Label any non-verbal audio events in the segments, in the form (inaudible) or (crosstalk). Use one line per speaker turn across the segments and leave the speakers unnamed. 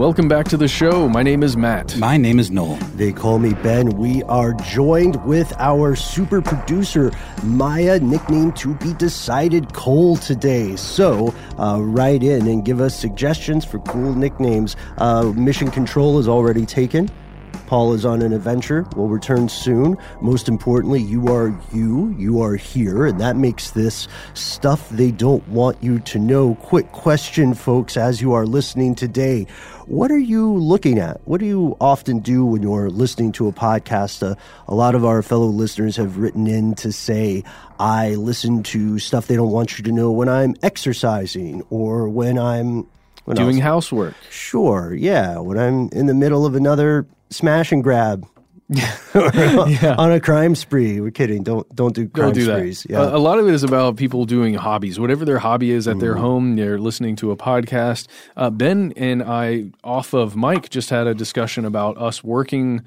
Welcome back to the show. My name is Matt.
My name is Noel.
They call me Ben. We are joined with our super producer, Maya, nickname to be decided Cole today. So uh, write in and give us suggestions for cool nicknames. Uh, mission Control is already taken. Paul is on an adventure, will return soon. Most importantly, you are you, you are here, and that makes this stuff they don't want you to know. Quick question, folks, as you are listening today. What are you looking at? What do you often do when you're listening to a podcast? Uh, a lot of our fellow listeners have written in to say, I listen to stuff they don't want you to know when I'm exercising or when I'm when
Doing
else?
housework.
Sure, yeah. When I'm in the middle of another smash and grab. (laughs) or on a crime spree. We're kidding. Don't don't do crime
Don't do
sprees. Yeah.
A, a lot of it is about people doing hobbies. Whatever their hobby is at their
Mm-hmm.
home, they're listening to a podcast. Uh, ben and I, off of mic, just had a discussion about us working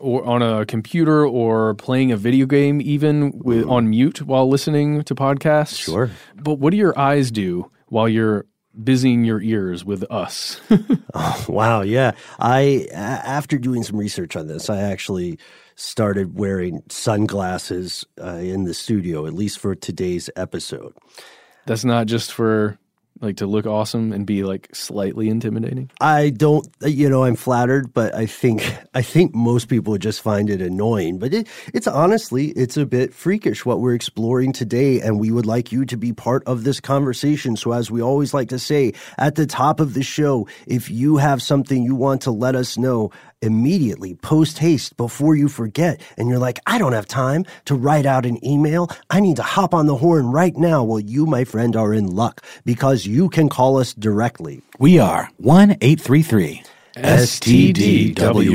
or on a computer or playing a video game, even with on mute while listening to podcasts.
Sure.
But what do your eyes do while you're busying your ears with us? (laughs)
Wow, yeah. I after doing some research on this, I actually started wearing sunglasses uh, in the studio, at least for today's episode.
That's not just for like to look awesome and be like slightly intimidating.
I don't, you know, I'm flattered, but I think I think most people just find it annoying. But it, it's honestly, it's a bit freakish what we're exploring today, and we would like you to be part of this conversation. So, as we always like to say at the top of the show, if you have something you want to let us know, immediately post haste before you forget and you're like i don't have time to write out an email i need to hop on the horn right now well you my friend are in luck because you can call us directly
We are 1 833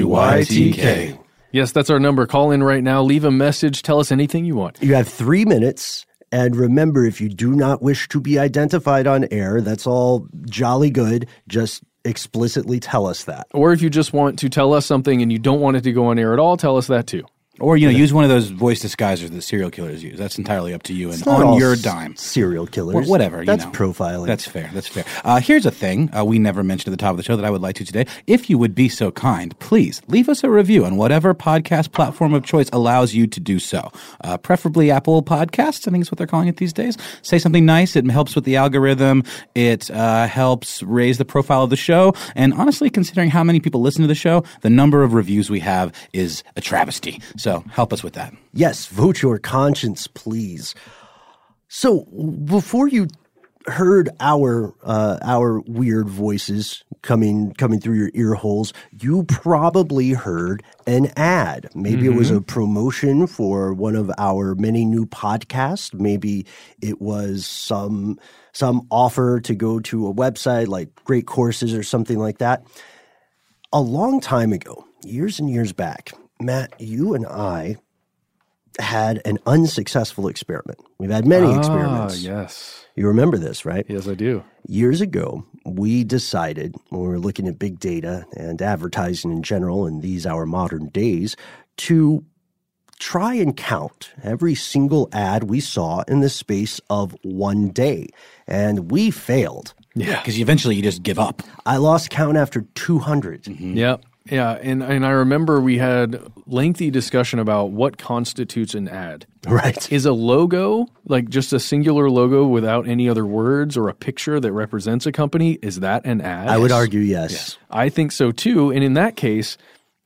STDWYTK. Yes, that's our number. Call in right now. Leave a message. Tell us anything you want.
You have three minutes. And remember, if you do not wish to be identified on air, that's all jolly good. Just explicitly tell us that.
Or if you just want to tell us something and you don't want it to go on air at all, tell us that too.
Or you know, use one of those voice disguisers that serial killers use. That's entirely up to you and
It's not
on
all
your dime.
Serial killers.
Wh- whatever. you
That's
know.
profiling.
That's fair. That's fair. Uh, here's a thing uh, we never mentioned at the top of the show that I would like to today. If you would be so kind, please leave us a review on whatever podcast platform of choice allows you to do so. Uh, preferably Apple Podcasts, I think is what they're calling it these days. Say something nice. It helps with the algorithm. It uh, helps raise the profile of the show. And honestly, considering how many people listen to the show, the number of reviews we have is a travesty. So help us with that.
Yes, vote your conscience, please. So before you heard our uh, our weird voices coming coming through your ear holes, you probably heard an ad. Maybe it was a promotion for one of our many new podcasts. Maybe it was some some offer to go to a website like Great Courses or something like that. A long time ago, years and years back, Matt, you and I had an unsuccessful experiment. We've had many
Ah,
experiments.
yes.
You remember this, right?
Yes, I do.
Years ago, we decided when we were looking at big data and advertising in general in these our modern days to try and count every single ad we saw in the space of one day. And we failed.
Yeah. Because eventually you just give up.
I lost count after 200.
Yeah. Yeah, and and I remember we had lengthy discussion about what constitutes an ad.
Right.
Is a logo like just a singular logo without any other words or a picture that represents a company? Is that an ad?
I would argue yes.
I think so too. And in that case,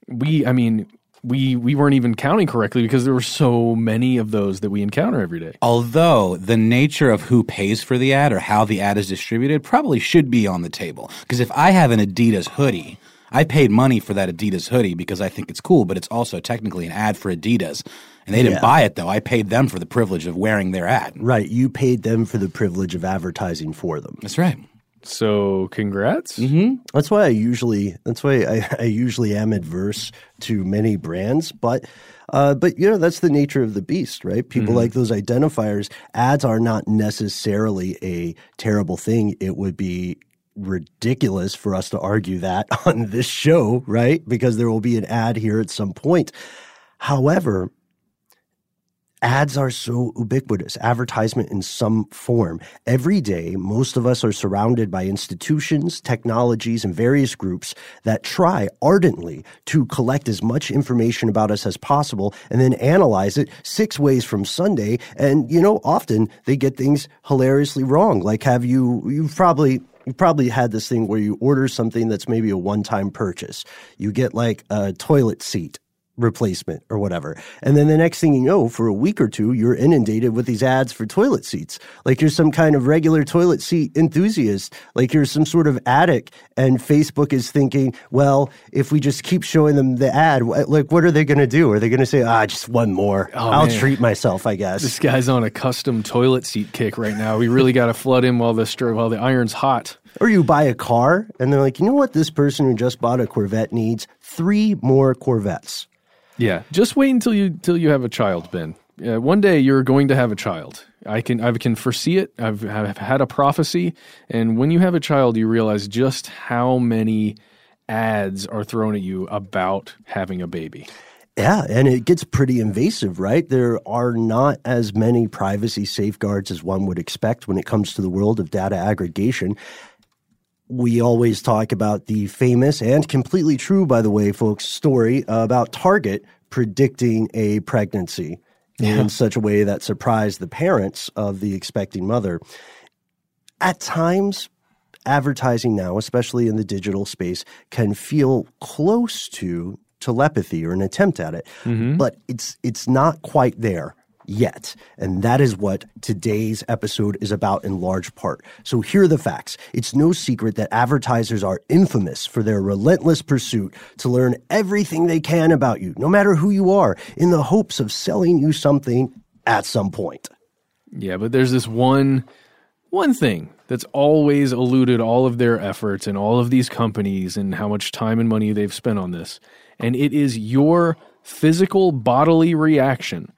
we I mean we we weren't even counting correctly because there were so many of those that we encounter every day.
Although the nature of who pays for the ad or how the ad is distributed probably should be on the table. Because if I have an Adidas hoodie, I paid money for that Adidas hoodie because I think it's cool, but it's also technically an ad for Adidas. And they didn't
Yeah.
buy it though. I paid them for the privilege of wearing their ad.
Right. You paid them for the privilege of advertising for them.
That's right.
So congrats.
Mm-hmm. That's why I usually that's why I, (laughs) I usually am adverse to many brands, but uh, but you know that's the nature of the beast, right? People
Mhm.
like those identifiers. Ads are not necessarily a terrible thing. It would be ridiculous for us to argue that (laughs) on this show, right? Because there will be an ad here at some point. However, ads are so ubiquitous, advertisement in some form. Every day, most of us are surrounded by institutions, technologies, and various groups that try ardently to collect as much information about us as possible and then analyze it six ways from Sunday. And, you know, often they get things hilariously wrong. Like, have you, you've probably, you probably had this thing where you order something that's maybe a one time purchase. You get like a toilet seat replacement or whatever. And then the next thing you know, for a week or two, you're inundated with these ads for toilet seats. Like you're some kind of regular toilet seat enthusiast. Like you're some sort of addict. And Facebook is thinking, well, if we just keep showing them the ad, like what are they going to do? Are they going to say, ah, just one more?
Oh,
I'll
man.
treat myself, I guess.
This guy's on a custom toilet seat kick right now. We really got to flood him while the while the iron's hot.
Or you buy a car and they're like, you know what? This person who just bought a Corvette needs three more Corvettes.
Yeah, just wait until you till you have a child, Ben. Uh, one day you're going to have a child. I can I can foresee it. I've, I've had a prophecy, and when you have a child, you realize just how many ads are thrown at you about having a baby.
Yeah, and it gets pretty invasive, right? There are not as many privacy safeguards as one would expect when it comes to the world of data aggregation. We always talk about the famous and completely true, by the way, folks, story about Target predicting a pregnancy
Yeah.
in such a way that surprised the parents of the expecting mother. At times, advertising now, especially in the digital space, can feel close to telepathy or an attempt at it, mm-hmm. but it's it's not quite there yet. And that is what today's episode is about in large part. So here are the facts. It's no secret that advertisers are infamous for their relentless pursuit to learn everything they can about you, no matter who you are, in the hopes of selling you something at some point.
Yeah, but there's this one one thing that's always eluded all of their efforts and all of these companies and how much time and money they've spent on this. And it is your physical bodily reaction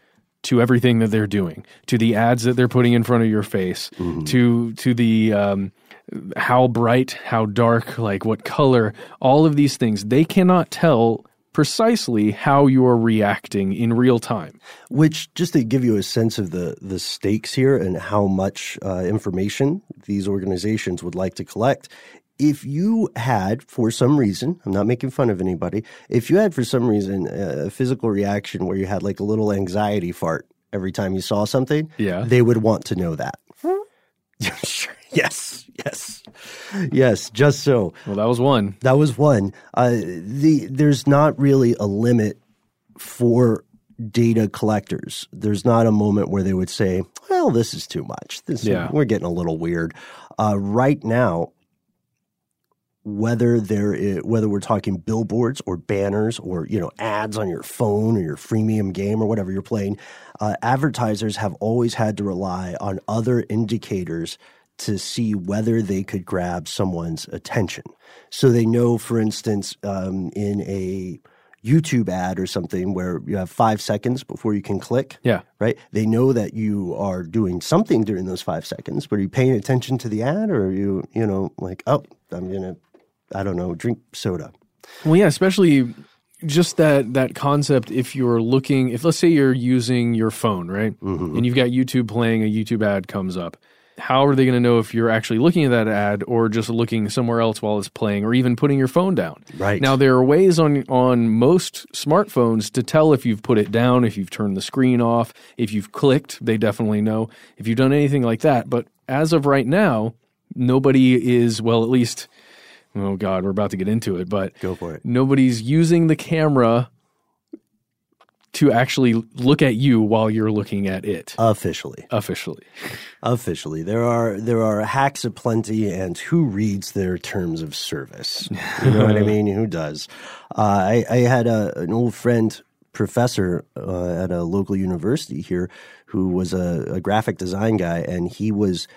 to everything that they're doing, to the ads that they're putting in front of your face, to to the um, how bright, how dark, like what color, all of these things. They cannot tell precisely how you're reacting in real time.
Which, just to give you a sense of the, the stakes here and how much uh, information these organizations would like to collect, if you had, for some reason, I'm not making fun of anybody, if you had, for some reason, a physical reaction where you had like a little anxiety fart every time you saw something,
yeah.
they would want to know that. sure. (laughs) Yes, yes, yes. Just so.
Well, that was one.
That was one. Uh, the there's not really a limit for data collectors. There's not a moment where they would say, "Well, this is too much. This
Yeah.
we're getting a little weird." Uh, right now, whether there is, whether we're talking billboards or banners or you know ads on your phone or your freemium game or whatever you're playing, uh, advertisers have always had to rely on other indicators to see whether they could grab someone's attention. So they know, for instance, um, in a YouTube ad or something where you have five seconds before you can click.
Yeah.
Right. They know that you are doing something during those five seconds, but are you paying attention to the ad or are you, you know, like, oh, I'm going to, I don't know, drink soda?
Well, yeah, especially just that that concept. If you're looking, if let's say you're using your phone, right,
Mm-hmm.
and you've got YouTube playing, a YouTube ad comes up. How are they going to know if you're actually looking at that ad or just looking somewhere else while it's playing, or even putting your phone down?
Right.
Now there are ways on on most smartphones to tell if you've put it down, if you've turned the screen off, if you've clicked. They definitely know if you've done anything like that. But as of right now, nobody is well. At least oh god we're about to get into it but
go for it.
nobody's using the camera to actually look at you while you're looking at it.
Officially.
Officially.
Officially. There are there are hacks aplenty and who reads their terms of service? You know what i (laughs) mean? Who does? Uh, I, I had a, an old friend professor uh, at a local university here who was a, a graphic design guy and he was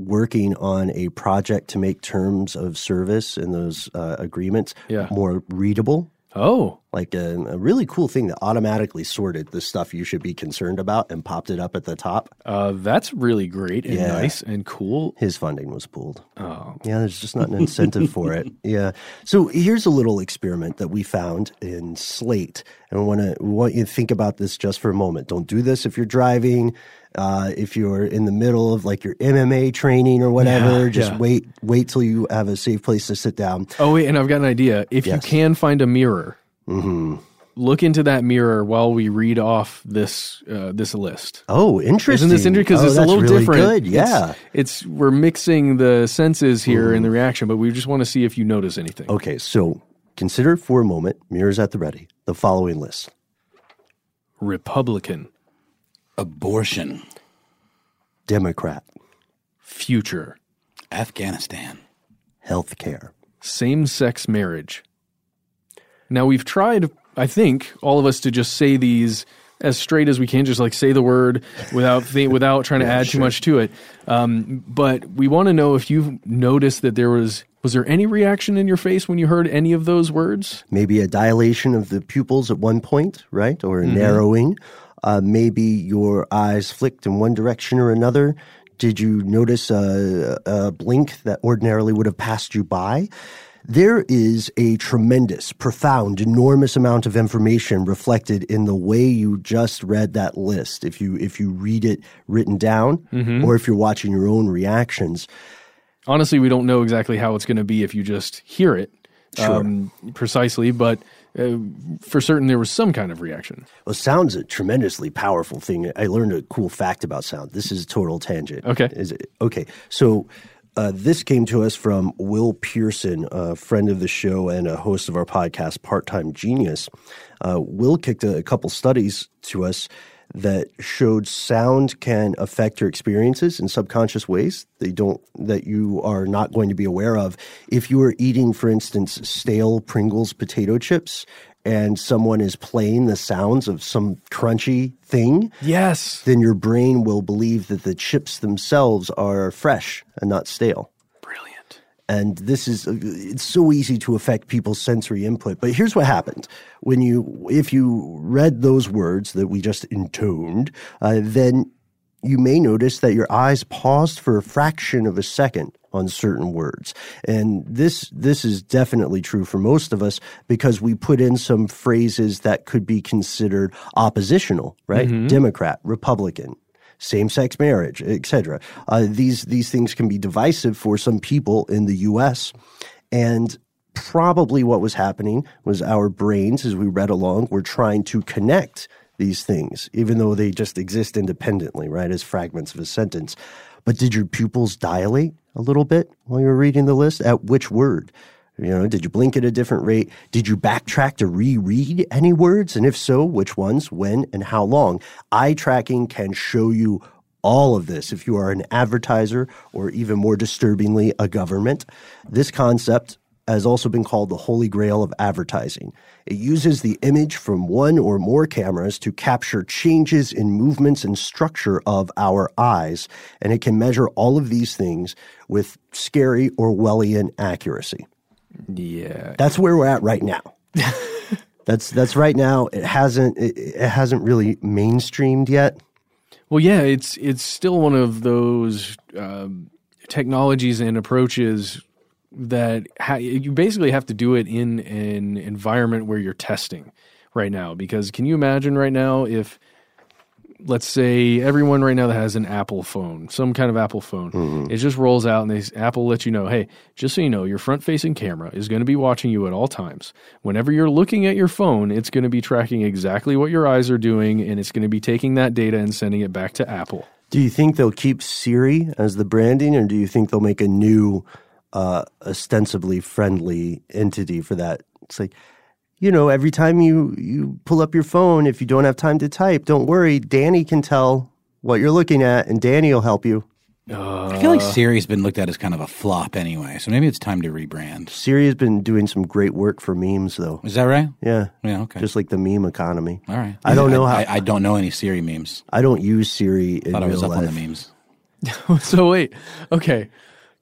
working on a project to make terms of service and those uh, agreements
Yeah.
more readable.
Oh,
like a, a really cool thing that automatically sorted the stuff you should be concerned about and popped it up at the top.
uh, that's really great and
Yeah.
nice and cool
His funding was pulled.
oh
Yeah, there's just not an incentive for it. (laughs) Yeah. So here's a little experiment that we found in Slate, and I want to want you to think about this just for a moment. Don't do this if you're driving. Uh, if you're in the middle of like your MMA training or whatever,
Yeah,
just
yeah.
wait wait till you have a safe place to sit down.
oh wait and i've got an idea if you can find a mirror
mm-hmm.
look into that mirror while we read off this uh, this list
Oh, interesting.
Isn't this interesting? Because
Oh,
it's a little
really
different.
Good. Yeah.
It's, we're mixing the senses here in the reaction, but we just want to see if you notice anything.
Okay, so consider for a moment, mirrors at the ready, the following list.
Republican,
Abortion.
Democrat,
future,
Afghanistan.
healthcare,
same sex marriage. Now we've tried, I think, all of us to just say these as straight as we can, just like say the word without th- (laughs) without trying to add too much to it. Um, but we want to know if you've noticed that there was was there any reaction in your face when you heard any of those words?
maybe a dilation of the pupils at one point, right? Or a narrowing. Uh, maybe your eyes flicked in one direction or another. Did you notice a, a blink that ordinarily would have passed you by? There is a tremendous, profound, enormous amount of information reflected in the way you just read that list. If you if you read it written down, or if you're watching your own reactions,
honestly, we don't know exactly how it's going to be if you just hear it um, precisely, but uh, for certain there was some kind of reaction.
Well, sound's a tremendously powerful thing. I learned a cool fact about sound. This is a total tangent.
Okay.
Is it okay? So uh, this came to us from Will Pearson, a friend of the show and a host of our podcast, Part Time Genius. Uh, Will kicked a, a couple studies to us that showed sound can affect your experiences in subconscious ways they don't that you are not going to be aware of if you are eating for instance stale pringles potato chips and someone is playing the sounds of some crunchy thing
Yes.
then your brain will believe that the chips themselves are fresh and not stale. And this is it's so easy to affect people's sensory input but here's what happened when you if you read those words that we just intoned uh, then you may notice that your eyes paused for a fraction of a second on certain words. And this this is definitely true for most of us because we put in some phrases that could be considered oppositional, right?
Mhm.
Democrat, Republican, same-sex marriage, etc. Uh, these these things can be divisive for some people in the U.S. And probably what was happening was our brains, as we read along, were trying to connect these things, even though they just exist independently, right, as fragments of a sentence. But did your pupils dilate a little bit while you were reading the list? At which word? You know, did you blink at a different rate? Did you backtrack to reread any words? And if so, which ones, when, and how long? Eye tracking can show you all of this if you are an advertiser or even more disturbingly, a government. This concept has also been called the holy grail of advertising. It uses the image from one or more cameras to capture changes in movements and structure of our eyes, and it can measure all of these things with scary Orwellian accuracy.
Yeah.
That's where we're at right now. (laughs) that's that's right now. It hasn't it, it hasn't really mainstreamed yet.
Well, yeah, it's it's still one of those um, technologies and approaches that ha- you basically have to do it in an environment where you're testing right now. Because can you imagine right now if, let's say, everyone right now that has an Apple phone, some kind of Apple phone, it just rolls out and they Apple lets you know, hey, just so you know, your front-facing camera is going to be watching you at all times. Whenever you're looking at your phone, it's going to be tracking exactly what your eyes are doing, and it's going to be taking that data and sending it back to Apple.
Do you think they'll keep Siri as the branding, or do you think they'll make a new, uh, ostensibly friendly entity for that? It's like, you know, every time you you pull up your phone, if you don't have time to type, don't worry, Danny can tell what you're looking at, and Danny will help you.
I feel like Siri's been looked at as kind of a flop anyway, so maybe it's time to rebrand.
Siri has been doing some great work for memes, though.
Is that right?
Yeah,
Yeah, okay.
just like the meme economy.
All right.
I don't know how.
I, I don't know any Siri memes.
I don't use Siri in
Thought I was
real
up on the memes. (laughs)
so wait, okay,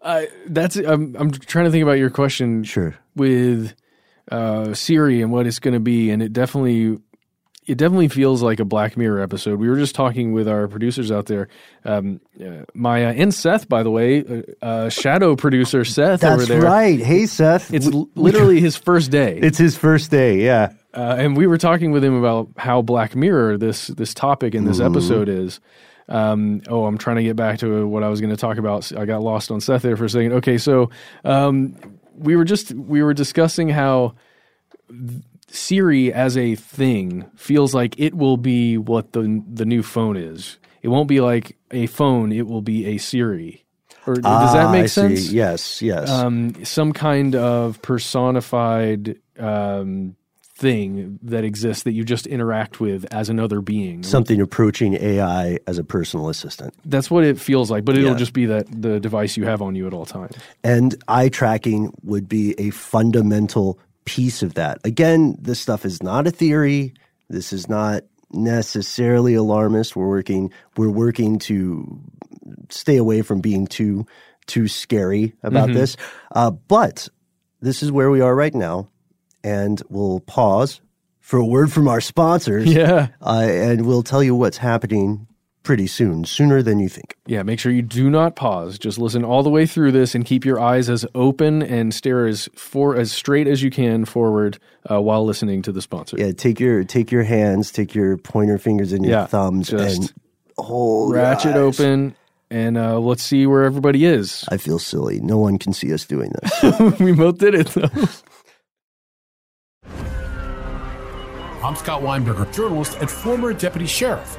uh, that's I'm I'm trying to think about your question.
Sure.
With uh, Siri and what it's going to be, and it definitely it definitely feels like a Black Mirror episode. We were just talking with our producers out there, um, uh, Maya and Seth, by the way, uh, uh, shadow producer Seth over
That's
there.
right. Hey, Seth.
It's l- (laughs) literally his first day.
It's his first day. Yeah.
Uh, and we were talking with him about how Black Mirror this this topic in this
Mhm.
episode is. Um, oh, I'm trying to get back to what I was going to talk about. I got lost on Seth there for a second. Okay, so um, we were just we were discussing how Siri as a thing feels like it will be what the the new phone is. It won't be like a phone. It will be a Siri. Or does
Ah,
that make
I see.
sense?
Yes, yes.
Um, some kind of personified um, thing that exists that you just interact with as another being.
Something approaching AI as a personal assistant.
That's what it feels like, but it'll
Yeah.
just be that the device you have on you at all times.
And eye tracking would be a fundamental piece of that. Again, this stuff is not a theory. This is not necessarily alarmist. We're working we're working to stay away from being too too scary about
Mhm.
this. Uh, but this is where we are right now, and we'll pause for a word from our sponsors. (laughs)
Yeah.
uh, and we'll tell you what's happening pretty soon, sooner than you think.
Yeah, make sure you do not pause. Just listen all the way through this and keep your eyes as open and stare as for as straight as you can forward uh, while listening to the sponsor.
Yeah, take your take your hands, take your pointer fingers and your
Yeah,
thumbs,
just
and hold your
Ratchet
eyes.
open, and uh, let's see where everybody is.
I feel silly. No one can see us doing this. (laughs)
we both did it though.
I'm Scott Weinberger, journalist and former deputy sheriff.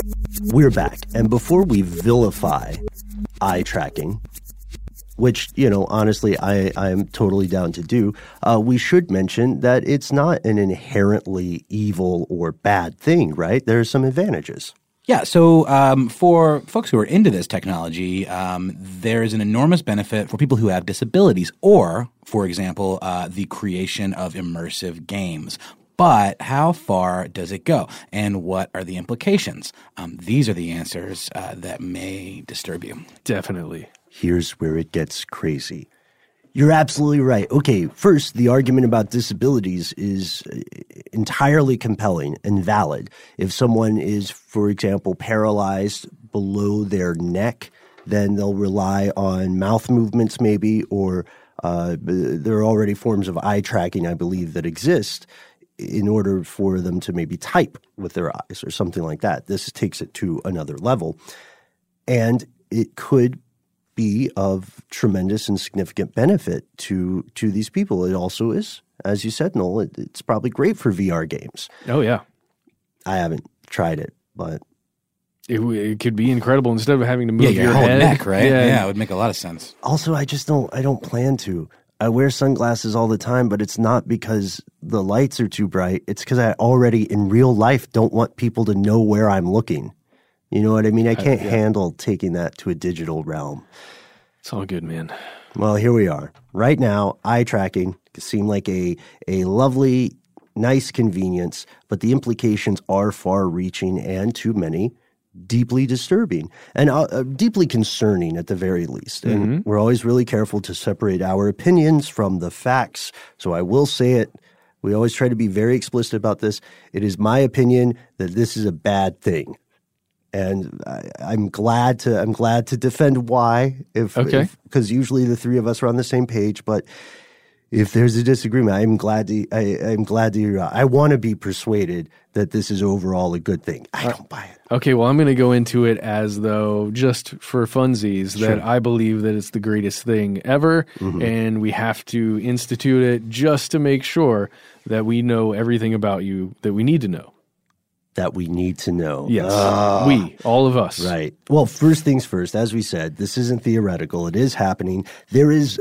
We're back. And before we vilify eye tracking, which, you know, honestly, I, I am totally down to do, uh, we should mention that it's not an inherently evil or bad thing, right? There are some advantages.
Yeah, so um, for folks who are into this technology, um, there is an enormous benefit for people who have disabilities, or, for example, uh, the creation of immersive games. But how far does it go, and what are the implications? Um, these are the answers uh, that may disturb you.
Definitely.
Here's where it gets crazy. You're absolutely right. Okay, first, the argument about disabilities is uh, entirely compelling and valid. If someone is, for example, paralyzed below their neck, then they'll rely on mouth movements, maybe, or uh, there are already forms of eye tracking, I believe, that exist in order for them to maybe type with their eyes or something like that. This takes it to another level. And it could be of tremendous and significant benefit to to these people. It also is, as you said, Noel, it, it's probably great for VR games.
Oh, yeah.
I haven't tried it, but
It, it could be incredible instead of having to move
Yeah, your
your head.
neck, right? Yeah. Yeah. it would make a lot of sense.
also I just don't I don't plan to. I wear sunglasses all the time, but it's not because the lights are too bright. It's because I already in real life don't want people to know where I'm looking. You know what I mean? I
I-
can't
yeah.
handle taking that to a digital realm.
It's all good, man.
Well, here we are. Right now, eye tracking seem like a a lovely, nice convenience, but the implications are far-reaching and to many deeply disturbing and uh, uh, deeply concerning at the very least. And
Mhm.
we're always really careful to separate our opinions from the facts. So I will say it. We always try to be very explicit about this. It is my opinion that this is a bad thing. And I, I'm glad to I'm glad to defend why if
Okay.
because usually the three of us are on the same page, but if there's a disagreement, I'm glad to I, I'm glad to hear. I want to be persuaded that this is overall a good thing. I don't buy it.
Okay, well, I'm going to go into it as though just for funsies that I believe that it's the greatest thing ever,
Mhm.
and we have to institute it just to make sure that we know everything about you that we need to know.
That we need to know.
Yes,
Ah.
we, all of us.
Right. Well, first things first, as we said, this isn't theoretical. It is happening. There is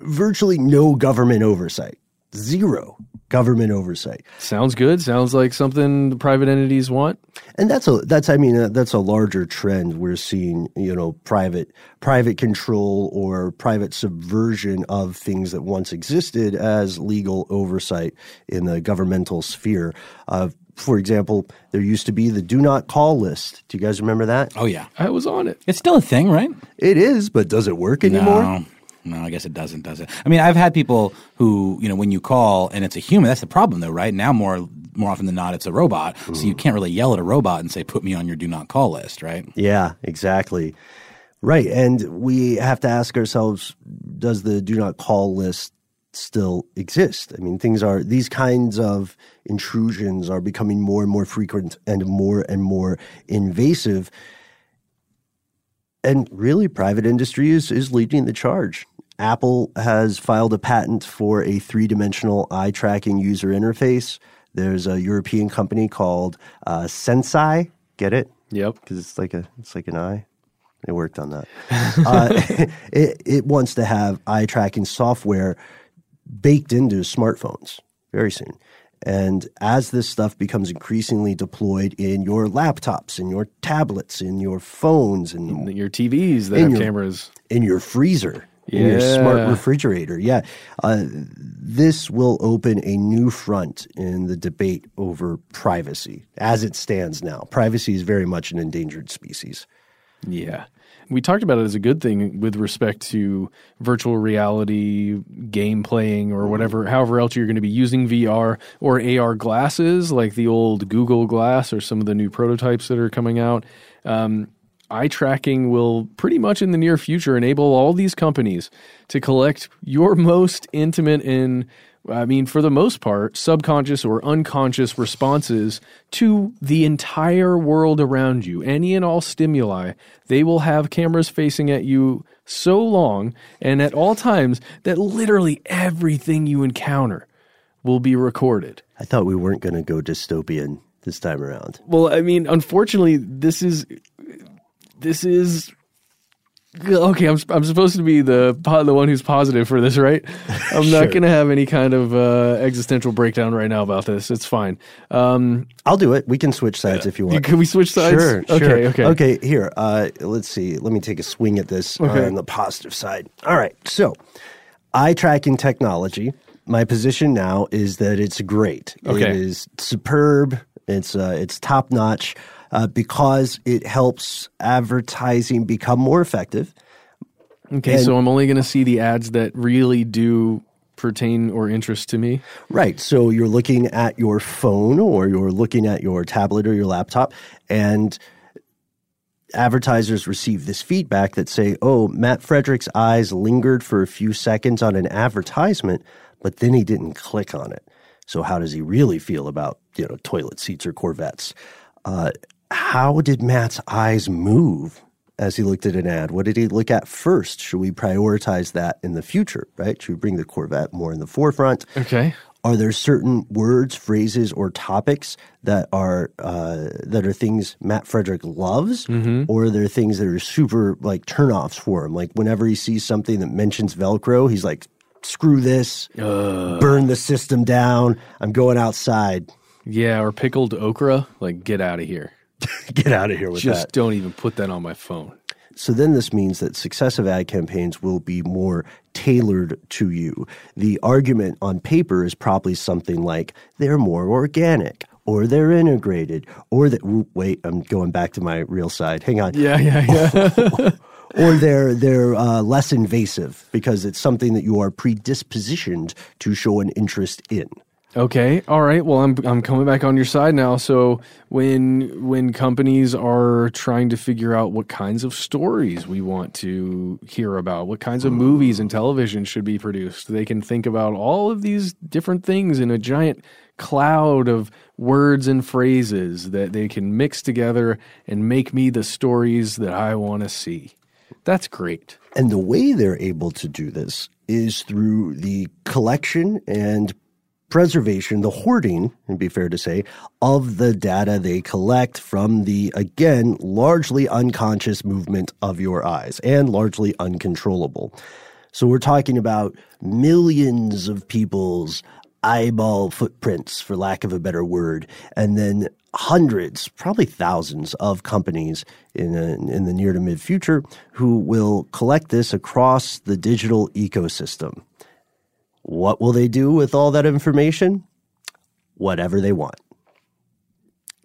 virtually no government oversight. Zero government oversight.
Sounds good. Sounds like something the private entities want.
And that's a that's I mean uh, that's a larger trend we're seeing, you know, private private control or private subversion of things that once existed as legal oversight in the governmental sphere. Uh, for example, there used to be the do not call list. Do you guys remember that?
Oh yeah.
I was on it.
It's still a thing, right?
It is, but does it work anymore?
No. No, I guess it doesn't, does it? I mean, I've had people who, you know, when you call and it's a human, that's the problem though, right? Now more more often than not it's a robot. So you mm. can't really yell at a robot and say, put me on your do not call list, right?
Yeah, exactly. Right. And we have to ask ourselves does the do not call list still exist? I mean, things are, these kinds of intrusions are becoming more and more frequent and more and more invasive. And really, private industry is, is leading the charge. Apple has filed a patent for a three dimensional eye tracking user interface. There's a European company called uh, Senseye. Get it?
Yep.
Because it's like a it's like an eye. They worked on that. (laughs) uh, it, it wants to have eye tracking software baked into smartphones very soon. And as this stuff becomes increasingly deployed in your laptops, in your tablets, in your phones, and
your TVs that
in
have
your-
cameras,
in your freezer, in your smart refrigerator, yeah, uh, this will open a new front in the debate over privacy as it stands now. Privacy is very much an endangered species.
Yeah. We talked about it as a good thing with respect to virtual reality, game playing, or whatever, however else you're going to be using VR or AR glasses, like the old Google Glass or some of the new prototypes that are coming out. Um, eye tracking will pretty much in the near future enable all these companies to collect your (laughs) most intimate and I mean, for the most part, subconscious or unconscious responses to the entire world around you, any and all stimuli. They will have cameras facing at you so long and at all times that literally everything you encounter will be recorded.
I thought we weren't going to go dystopian this time around.
Well, I mean, unfortunately, this is this is okay. I'm I'm supposed to be the the one who's positive for this, right? (laughs) I'm
Sure.
not going to have any kind of uh, existential breakdown right now about this. It's fine. Um,
I'll do it. We can switch sides if you want.
Can we switch sides?
Sure.
Okay.
sure.
Okay.
Okay. Here. Uh, let's see. Let me take a swing at this
Okay.
on the positive side. All right. So, eye tracking technology. My position now is that it's great.
Okay.
It is superb. It's uh, it's top notch uh, because it helps advertising become more effective.
Okay.
And-
so I'm only going to see the ads that really do pertain or interest to me.
Right. So you're looking at your phone or you're looking at your tablet or your laptop and advertisers receive this feedback that say, "Oh, Matt Frederick's eyes lingered for a few seconds on an advertisement, but then he didn't click on it. So how does he really feel about, you know, toilet seats or Corvettes? Uh, how did Matt's eyes move as he looked at an ad? What did he look at first? Should we prioritize that in the future, right? Should we bring the Corvette more in the forefront?
Okay.
Are there certain words, phrases, or topics that are uh, that are things Matt Frederick loves, or are there things that are super like turnoffs for him? Like whenever he sees something that mentions Velcro, he's like, "Screw this! Burn the system down! I'm going outside."
Yeah, or pickled okra. Like, get out of here. (laughs)
Get out of here with
Just
that.
Just don't even put that on my phone.
So then this means that successive ad campaigns will be more tailored to you. The argument on paper is probably something like they're more organic or they're integrated or that wait, I'm going back to my real side. Hang on.
Yeah, yeah, yeah. (laughs)
or they're they're uh, less invasive because it's something that you are predispositioned to show an interest in.
Okay. All right. Well, I'm I'm coming back on your side now. So when when companies are trying to figure out what kinds of stories we want to hear about, what kinds of movies and television should be produced, they can think about all of these different things in a giant cloud of words and phrases that they can mix together and make me the stories that I want to see. That's great.
And the way they're able to do this is through the collection and preservation, the hoarding, and be fair to say, of the data they collect from the, again, largely unconscious movement of your eyes and largely uncontrollable. So we're talking about millions of people's eyeball footprints, for lack of a better word, and then hundreds, probably thousands of companies in, a, in the near to mid future who will collect this across the digital ecosystem. What will they do with all that information? Whatever they want.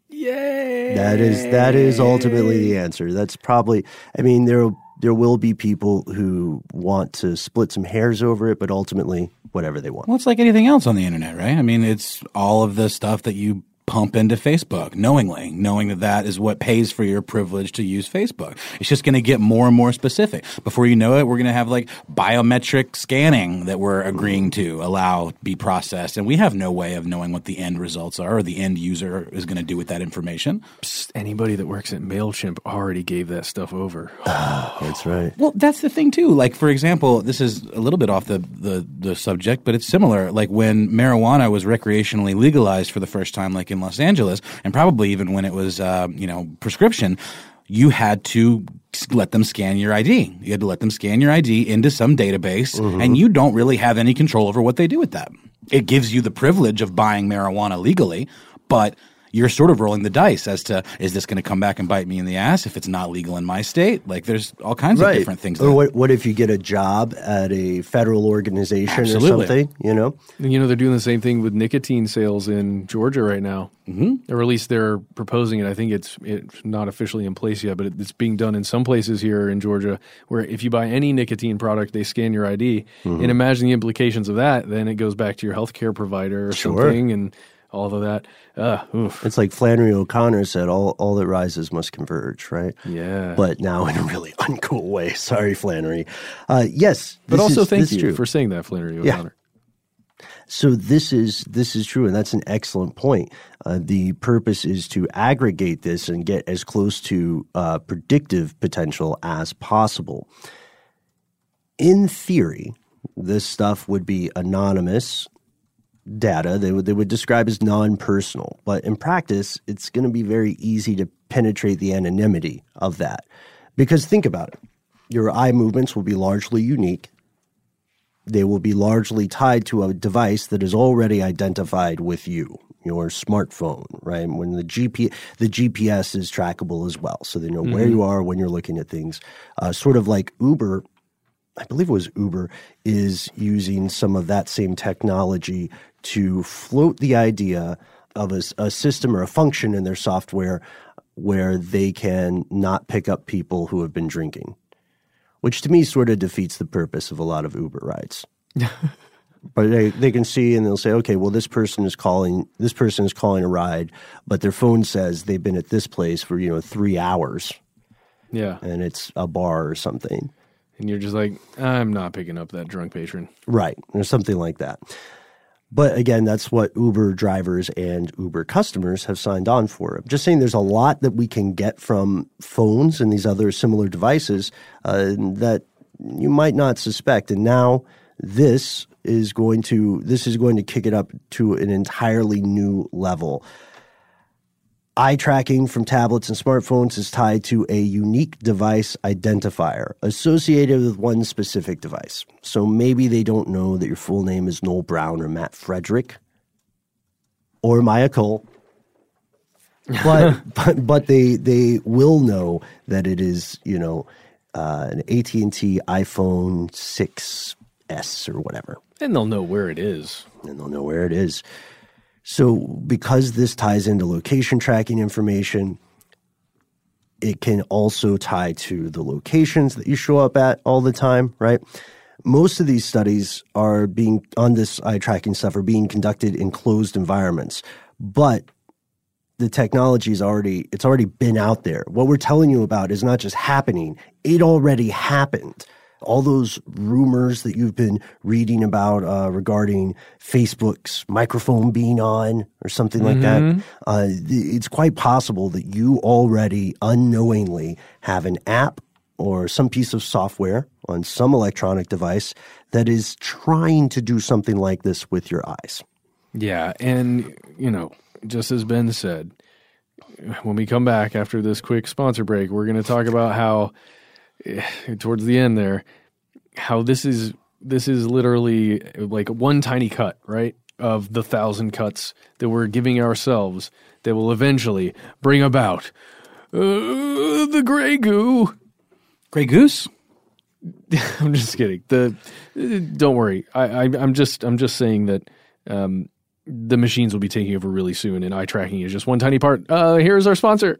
Yay!
That is that is ultimately the answer. That's probably I mean there there will be people who want to split some hairs over it, but ultimately whatever they want.
Well, it's like anything else on the internet, right? I mean, it's all of the stuff that you pump into Facebook knowingly, knowing that that is what pays for your privilege to use Facebook. It's just going to get more and more specific. Before you know it, we're going to have like biometric scanning that we're agreeing to allow be processed. And we have no way of knowing what the end results are or the end user is going to do with that information.
Psst, anybody that works at MailChimp already gave that stuff over. (sighs)
that's right.
Well, that's the thing too. Like for example, this is a little bit off the, the, the subject, but it's similar. Like when marijuana was recreationally legalized for the first time, like in Los Angeles, and probably even when it was, uh, you know, prescription, you had to let them scan your ID. You had to let them scan your ID into some database,
Mm-hmm.
and you don't really have any control over what they do with that. It gives you the privilege of buying marijuana legally, but you're sort of rolling the dice as to is this going to come back and bite me in the ass if it's not legal in my state? Like there's all kinds of different things.
Or what, what if you get a job at a federal organization
Absolutely.
or something? You know,
And, you know, they're doing the same thing with nicotine sales in Georgia right now. Mm-hmm. Or at least they're proposing it. I think it's it's not officially in place yet, but it's being done in some places here in Georgia where if you buy any nicotine product, they scan your ID.
Mhm.
And imagine the implications of that. Then it goes back to your healthcare provider or
Sure.
something and all of that. Uh, oof.
it's like Flannery O'Connor said: "All all that rises must converge." Right?
Yeah.
But now in a really (laughs) uncool way. Sorry, Flannery. Uh, yes,
But also
is-
thank you
true.
for saying that, Flannery
Yeah.
O'Connor.
So this is this is true, and that's an excellent point. Uh, the purpose is to aggregate this and get as close to uh, predictive potential as possible. In theory, this stuff would be anonymous data. They would they would describe as non-personal, but in practice, it's going to be very easy to penetrate the anonymity of that. Because think about it, your eye movements will be largely unique they will be largely tied to a device that is already identified with you, your smartphone, right? When the GP, the GPS is trackable as well, so they know where
Mhm.
you are when you're looking at things. Uh, sort of like Uber, I believe it was Uber, is using some of that same technology to float the idea of a system or a function in their software where they can not pick up people who have been drinking which to me sort of defeats the purpose of a lot of Uber rides. (laughs) but they, they can see and they'll say, okay, well, this person is calling this person is calling a ride, but their phone says they've been at this place for you know three hours,
Yeah.
and it's a bar or something,
And you're just like, I'm not picking up that drunk patron.
right, or something like that. But again, that's what Uber drivers and Uber customers have signed on for. I'm just saying there's a lot that we can get from phones and these other similar devices uh, that you might not suspect. And now this is going to this is going to kick it up to an entirely new level. Eye tracking from tablets and smartphones is tied to a unique device identifier associated with one specific device. So maybe they don't know that your full name is Noel Brown or Matt Frederick or Maya Cole. (laughs) but, but but they they will know that it is you know uh, an AT and T iPhone 6s or whatever,
and they'll know where it is,
and they'll know where it is. So because this ties into location tracking information, it can also tie to the locations that you show up at all the time, right? Most of these studies are being on this eye tracking stuff are being conducted in closed environments, but the technology is already it's already been out there. What we're telling you about is not just happening; it already happened all those rumors that you've been reading about uh, regarding Facebook's microphone being on or something like
Mm-hmm.
that, uh, it's quite possible that you already unknowingly have an app or some piece of software on some electronic device that is trying to do something like this with your eyes.
Yeah, and you know, just as Ben said, when we come back after this quick sponsor break, we're going to talk about how (sighs) towards the end there how this is this is literally like one tiny cut, right? Of the thousand cuts that we're giving ourselves that will eventually bring about uh, the gray goo.
Gray goose? (laughs)
I'm just kidding. The uh, don't worry. I, I I'm just I'm just saying that um, the machines will be taking over really soon, and eye tracking is just one tiny part. Uh, here's our sponsor.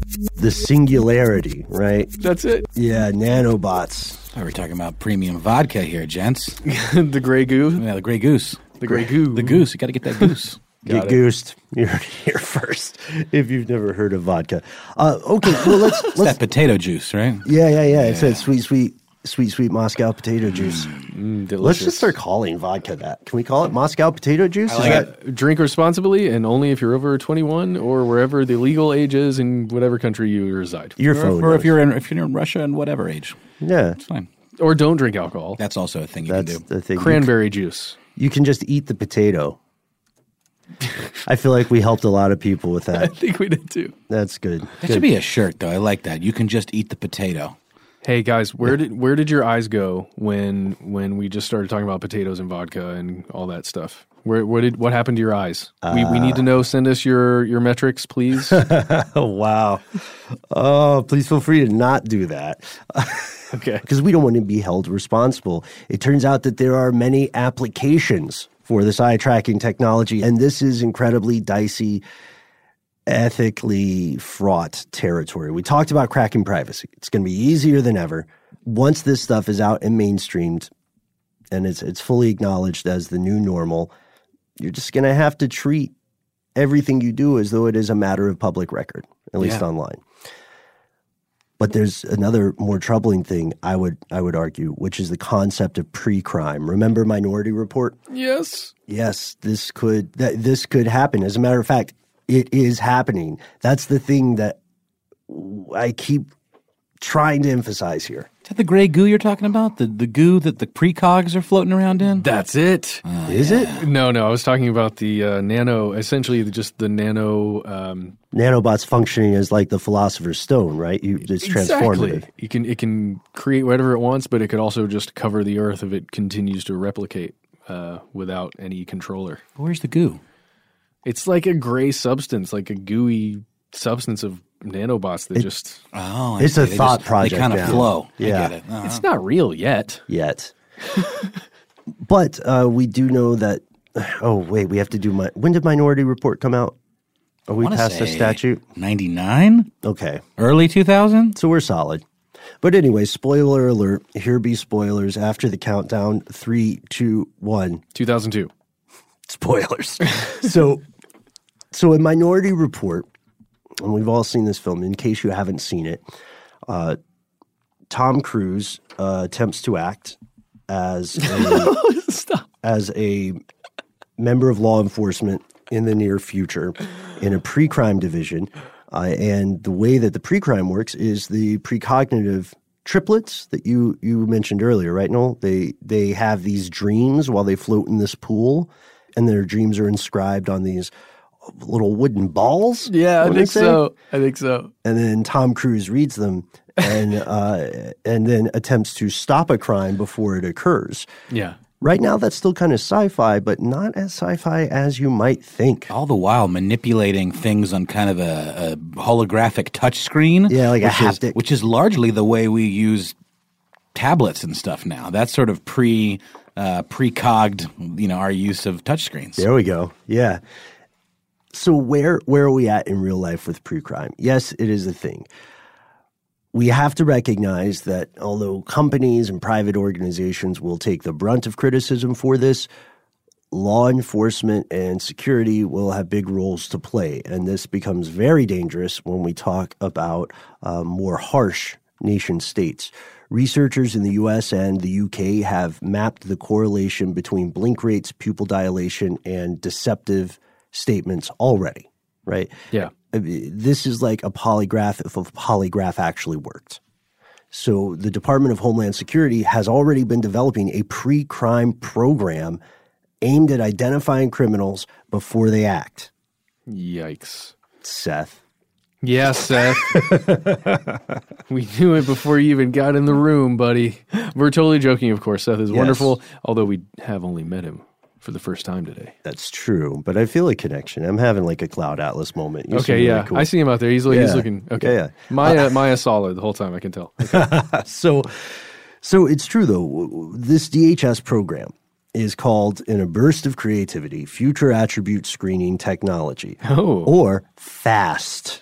The singularity, right?
That's it.
Yeah, nanobots.
Oh, we're talking about premium vodka here, gents. (laughs)
the Grey Goo.
Yeah, the Grey Goose.
The Grey Goo.
The goose. You got to get that goose. (laughs)
Get goosed. You heard it here first. If you've never heard of vodka, uh, okay. Well, let's (laughs)
It's
let's.
that potato juice, right?
Yeah, yeah, yeah. It says sweet, sweet, sweet, sweet Moscow potato juice.
Mm, delicious.
Let's just start calling vodka that. Can we call it Moscow potato juice? Is that
Drink responsibly and only if you're over 21 or wherever the legal age is in whatever country you reside.
Your
or,
phone
or if you're in if you're in Russia and whatever age,
yeah?
it's fine.
Or don't drink alcohol.
That's also a thing you
That's
can do.
the thing. You
Cranberry juice.
You can just eat the potato. I feel like we helped a lot of people with (laughs) that.
I think we did too.
That's good.
That
Good.
should be a shirt, though. I like that. You can just eat the potato.
Hey guys, where did where did your eyes go when when we just started talking about potatoes and vodka and all that stuff? Where what did what happened to your eyes? we we need to uh, know. Send us your your metrics, please. (laughs)
wow. Oh, please feel free to not do that. (laughs)
okay.
Because we don't want to be held responsible. It turns out that there are many applications for this eye tracking technology, and this is incredibly dicey, ethically fraught territory. We talked about cracking privacy. It's going to be easier than ever once this stuff is out and mainstreamed and it's it's fully acknowledged as the new normal. You're just going to have to treat everything you do as though it is a matter of public record, at least
Yeah.
online. But there's another more troubling thing I would I would argue, which is the concept of pre-crime. Remember Minority Report?
yes.
Yes, this could that this could happen. As a matter of fact, it is happening. That's the thing that I keep trying to emphasize here.
Is that the gray goo you're talking about? The the goo that the precogs are floating around in?
That's it.
Is it?
No, no. I was talking about the uh, nano, essentially just the nano. Um,
Nanobots functioning as like the philosopher's stone, right? You, it's transformative.
Exactly. You can it can create whatever it wants, but it could also just cover the earth if it continues to replicate uh, without any controller.
Where's the goo?
It's like a gray substance, like a gooey substance of nanobots that
It-
just.
Oh, I
It's a.
They
thought
just-
project
They kind of
now.
flow.
Yeah.
I get it. Uh-huh.
It's not real yet.
yet. (laughs) but uh, we do know that. Oh wait, we have to do my. When did Minority Report come out? Are we past the statute?
99?
Okay,
Early 2000?
so we're solid. But anyway, spoiler alert. Here be spoilers after the countdown. Three, two, one.
2002.
Spoilers. (laughs) so, so a Minority Report, and we've all seen this film. In case you haven't seen it, uh, Tom Cruise uh, attempts to act as (laughs) a, as a member of law enforcement in the near future in a pre-crime division. Uh, and the way that the pre-crime works is the precognitive triplets that you you mentioned earlier, right, Noel? They they have these dreams while they float in this pool, and their dreams are inscribed on these little wooden balls.
Yeah, I think so. I think so.
And then Tom Cruise reads them and (laughs) uh, and then attempts to stop a crime before it occurs.
Yeah.
Right now, that's still kind of sci-fi, but not as sci-fi as you might think.
All the while manipulating things on kind of a, a holographic touchscreen.
Yeah, like a
which is-
haptic.
which is largely the way we use tablets and stuff now. That's sort of pre uh, precogged, you know, our use of touchscreens.
There we go. Yeah. So where where are we at in real life with pre-crime? Yes, it is a thing. We have to recognize that although companies and private organizations will take the brunt of criticism for this, law enforcement and security will have big roles to play. And this becomes very dangerous when we talk about uh, more harsh nation states. Researchers in the US and the UK have mapped the correlation between blink rates, pupil dilation, and deceptive statements already, right?
Yeah.
Uh, this is like a polygraph if a polygraph actually worked. So the Department of Homeland Security has already been developing a pre crime program aimed at identifying criminals before they act.
Yikes.
Seth.
Yeah, Seth. (laughs) we knew it before you even got in the room, buddy. We're totally joking, of course. Seth is
Yes.
wonderful, although we have only met him for the first time today.
That's true, but I feel a connection. I'm having like a Cloud Atlas moment. You seem
okay,
really
yeah.
cool.
I see him out there. He's, he's
Yeah.
looking okay.
Yeah, yeah.
Maya
Uh,
Maya solid the whole time, I can tell. (laughs)
so, so it's true though. This DHS program is called, in a burst of creativity, Future Attribute Screening Technology,
oh.
or FAST.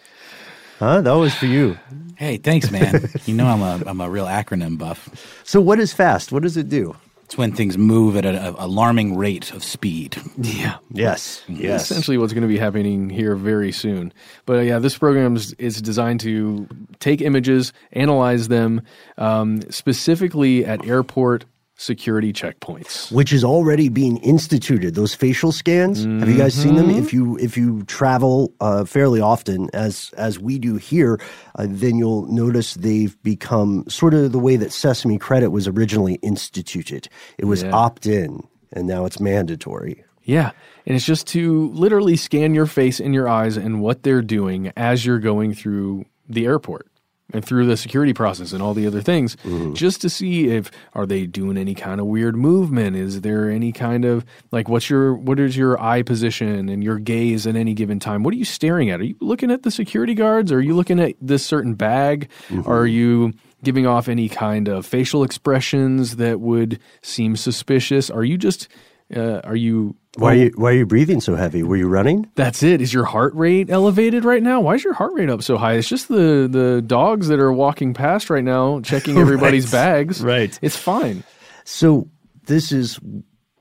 Huh? That was for you.
Hey, thanks, man. you know I'm a I'm a real acronym buff.
So, what is FAST? What does it do?
It's when things move at an alarming rate of speed.
Yeah.
Yes. Yes.
Essentially, what's going to be happening here very soon. But uh, yeah, this program is, is designed to take images, analyze them, um, specifically at airport security checkpoints.
which is already being instituted. Those facial scans. Have you guys seen them? If you if you travel uh, fairly often, as as we do here, uh, then you'll notice they've become sort of the way that Sesame Credit was originally instituted. It was
Yeah.
opt in, and now it's mandatory.
Yeah. And it's just to literally scan your face and your eyes and what they're doing as you're going through the airport and through the security process and all the other things just to see if are they doing any kind of weird movement? Is there any kind of like what's your what is your eye position and your gaze at any given time? What are you staring at? Are you looking at the security guards? Are you looking at this certain bag? Are you giving off any kind of facial expressions that would seem suspicious? Are you just uh, are you
Why are you why are you breathing so heavy? Were you running?
that's it. Is your heart rate elevated right now? Why is your heart rate up so high? It's just the the dogs that are walking past right now, checking (laughs) everybody's
Right.
bags.
Right.
It's fine.
So this is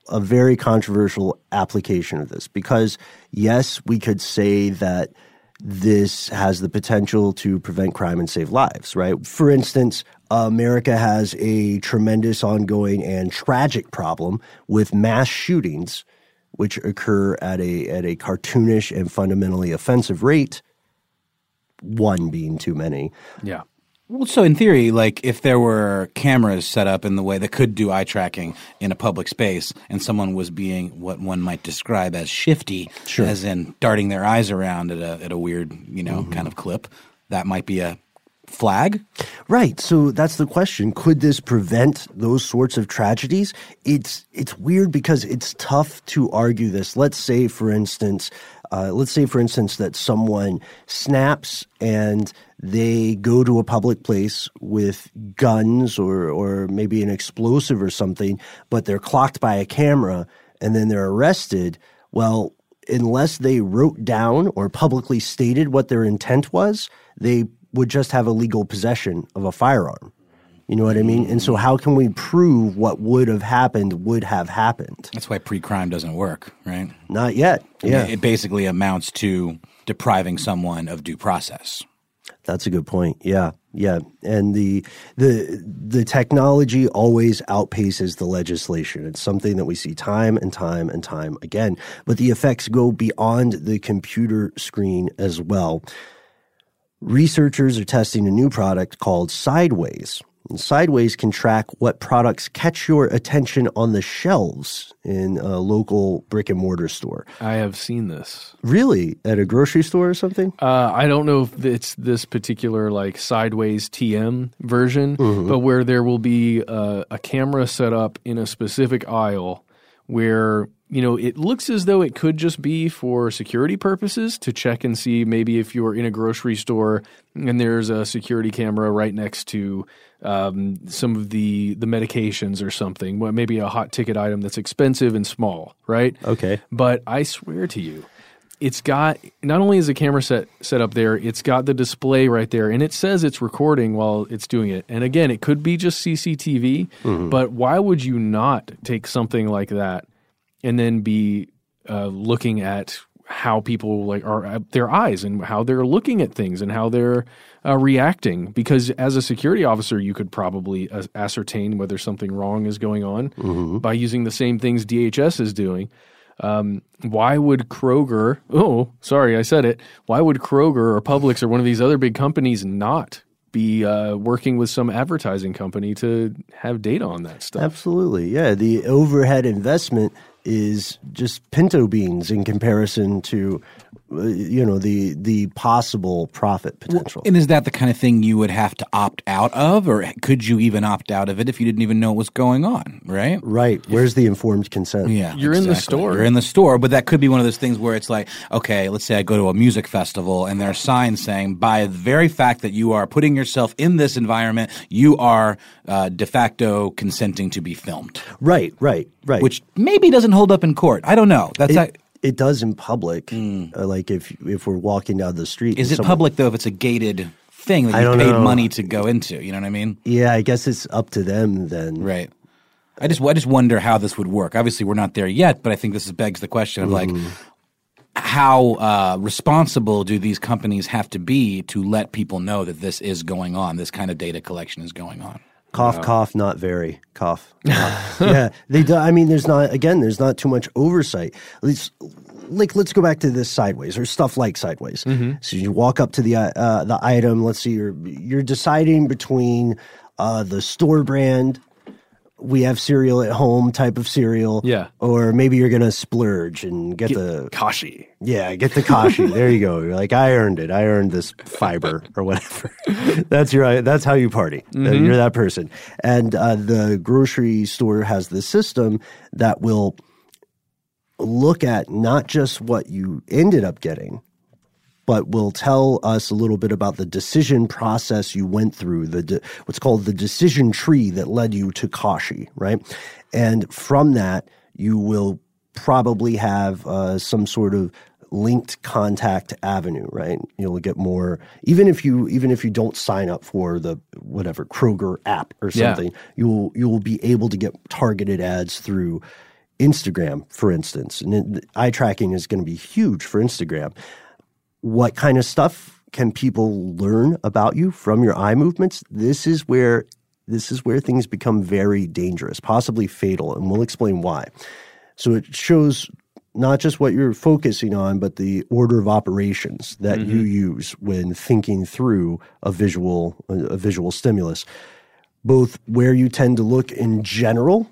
a very controversial application of this because yes, we could say that this has the potential to prevent crime and save lives, right? For instance, America has a tremendous ongoing and tragic problem with mass shootings which occur at a at a cartoonish and fundamentally offensive rate, one being too many.
Yeah.
Well, so in theory, like if there were cameras set up in the way that could do eye tracking in a public space, and someone was being what one might describe as shifty,
Sure.
as in darting their eyes around at a at a weird, you know, mm-hmm. kind of clip, that might be a flag.
Right. So that's the question. Could this prevent those sorts of tragedies? It's it's weird because it's tough to argue this. Let's say, for instance, uh, let's say, for instance, that someone snaps and they go to a public place with guns or or maybe an explosive or something, but they're clocked by a camera and then they're arrested. Well, unless they wrote down or publicly stated what their intent was, they would just have a legal possession of a firearm. You know what I mean? And so, how can we prove what would have happened would have happened?
That's why pre-crime doesn't work, right?
Not yet. Yeah.
it basically amounts to depriving someone of due process.
That's a good point. Yeah, yeah, and the the the technology always outpaces the legislation. It's something that we see time and time and time again. But the effects go beyond the computer screen as well. Researchers are testing a new product called Sideways. And Sideways can track what products catch your attention on the shelves in a local brick and mortar store.
I have seen this.
Really, at a grocery store or something?
Uh, I don't know if it's this particular like sideways TM version,
Mhm.
but where there will be a, a camera set up in a specific aisle where you know it looks as though it could just be for security purposes to check and see maybe if you're in a grocery store and there's a security camera right next to um, some of the the medications or something, well, maybe a hot ticket item that's expensive and small, right?
Okay.
But I swear to you, it's got not only is the camera set set up there, it's got the display right there, and it says it's recording while it's doing it. And again, it could be just CCTV,
Mhm.
but why would you not take something like that and then be uh, looking at how people like are uh, their eyes and how they're looking at things and how they're uh, reacting. Because as a security officer, you could probably uh, ascertain whether something wrong is going on
Mm-hmm.
by using the same things DHS is doing. Um, why would Kroger? Oh, sorry, I said it. Why would Kroger or Publix or one of these other big companies not be uh, working with some advertising company to have data on that stuff?
Absolutely. Yeah. The overhead investment is just pinto beans in comparison to, you know, the the possible profit potential.
And is that the kind of thing you would have to opt out of, or could you even opt out of it if you didn't even know what was going on? Right.
right. Where's the informed consent?
Yeah,
You're in the store.
You're in the store, but that could be one of those things where it's like, okay, let's say I go to a music festival and there are signs saying, by the very fact that you are putting yourself in this environment, you are uh, de facto consenting to be filmed.
Right. Right. Right.
Which maybe doesn't hold up in court. I don't know. That's
it,
not,
it does in public. Uh, like if if we're walking down the street.
is it
someone-
public though if it's a gated thing that you paid
know.
money to go into? You know what I mean?
Yeah, I guess it's up to them then.
Right. I just I just wonder how this would work. Obviously, we're not there yet, but I think this is, begs the question of like,
Mm-hmm.
how uh, responsible do these companies have to be to let people know that this is going on? This kind of data collection is going on.
Cough, cough, not very. Cough. (laughs) cough. yeah, they do. I mean, there's not. Again, there's not too much oversight. At least, like, let's go back to this sideways or stuff like sideways. So you walk up to the uh, the item. Let's see, you're you're deciding between uh, the store brand. We have cereal at home type of cereal.
Yeah.
Or maybe you're gonna splurge and get, the
Kashi.
Yeah, get the kashi. (laughs) there you go. You're like, I earned it. I earned this fiber or whatever. (laughs) that's your. That's how you party. Uh,
Mhm.
You're that person. And uh, the grocery store has the system that will look at not just what you ended up getting, but will tell us a little bit about the decision process you went through, the de- what's called the decision tree that led you to Kashi, right? And from that, you will probably have uh, some sort of linked contact avenue, right? You'll get more, even if you even if you don't sign up for the whatever Kroger app or
Yeah.
something, you'll you'll be able to get targeted ads through Instagram, for instance. And it, eye tracking is going to be huge for Instagram what kind of stuff can people learn about you from your eye movements? This is where this is where things become very dangerous possibly fatal and we'll explain why. So it shows not just what you're focusing on but the order of operations that you mm-hmm. use when thinking through a visual a visual stimulus. Both where you tend to look in general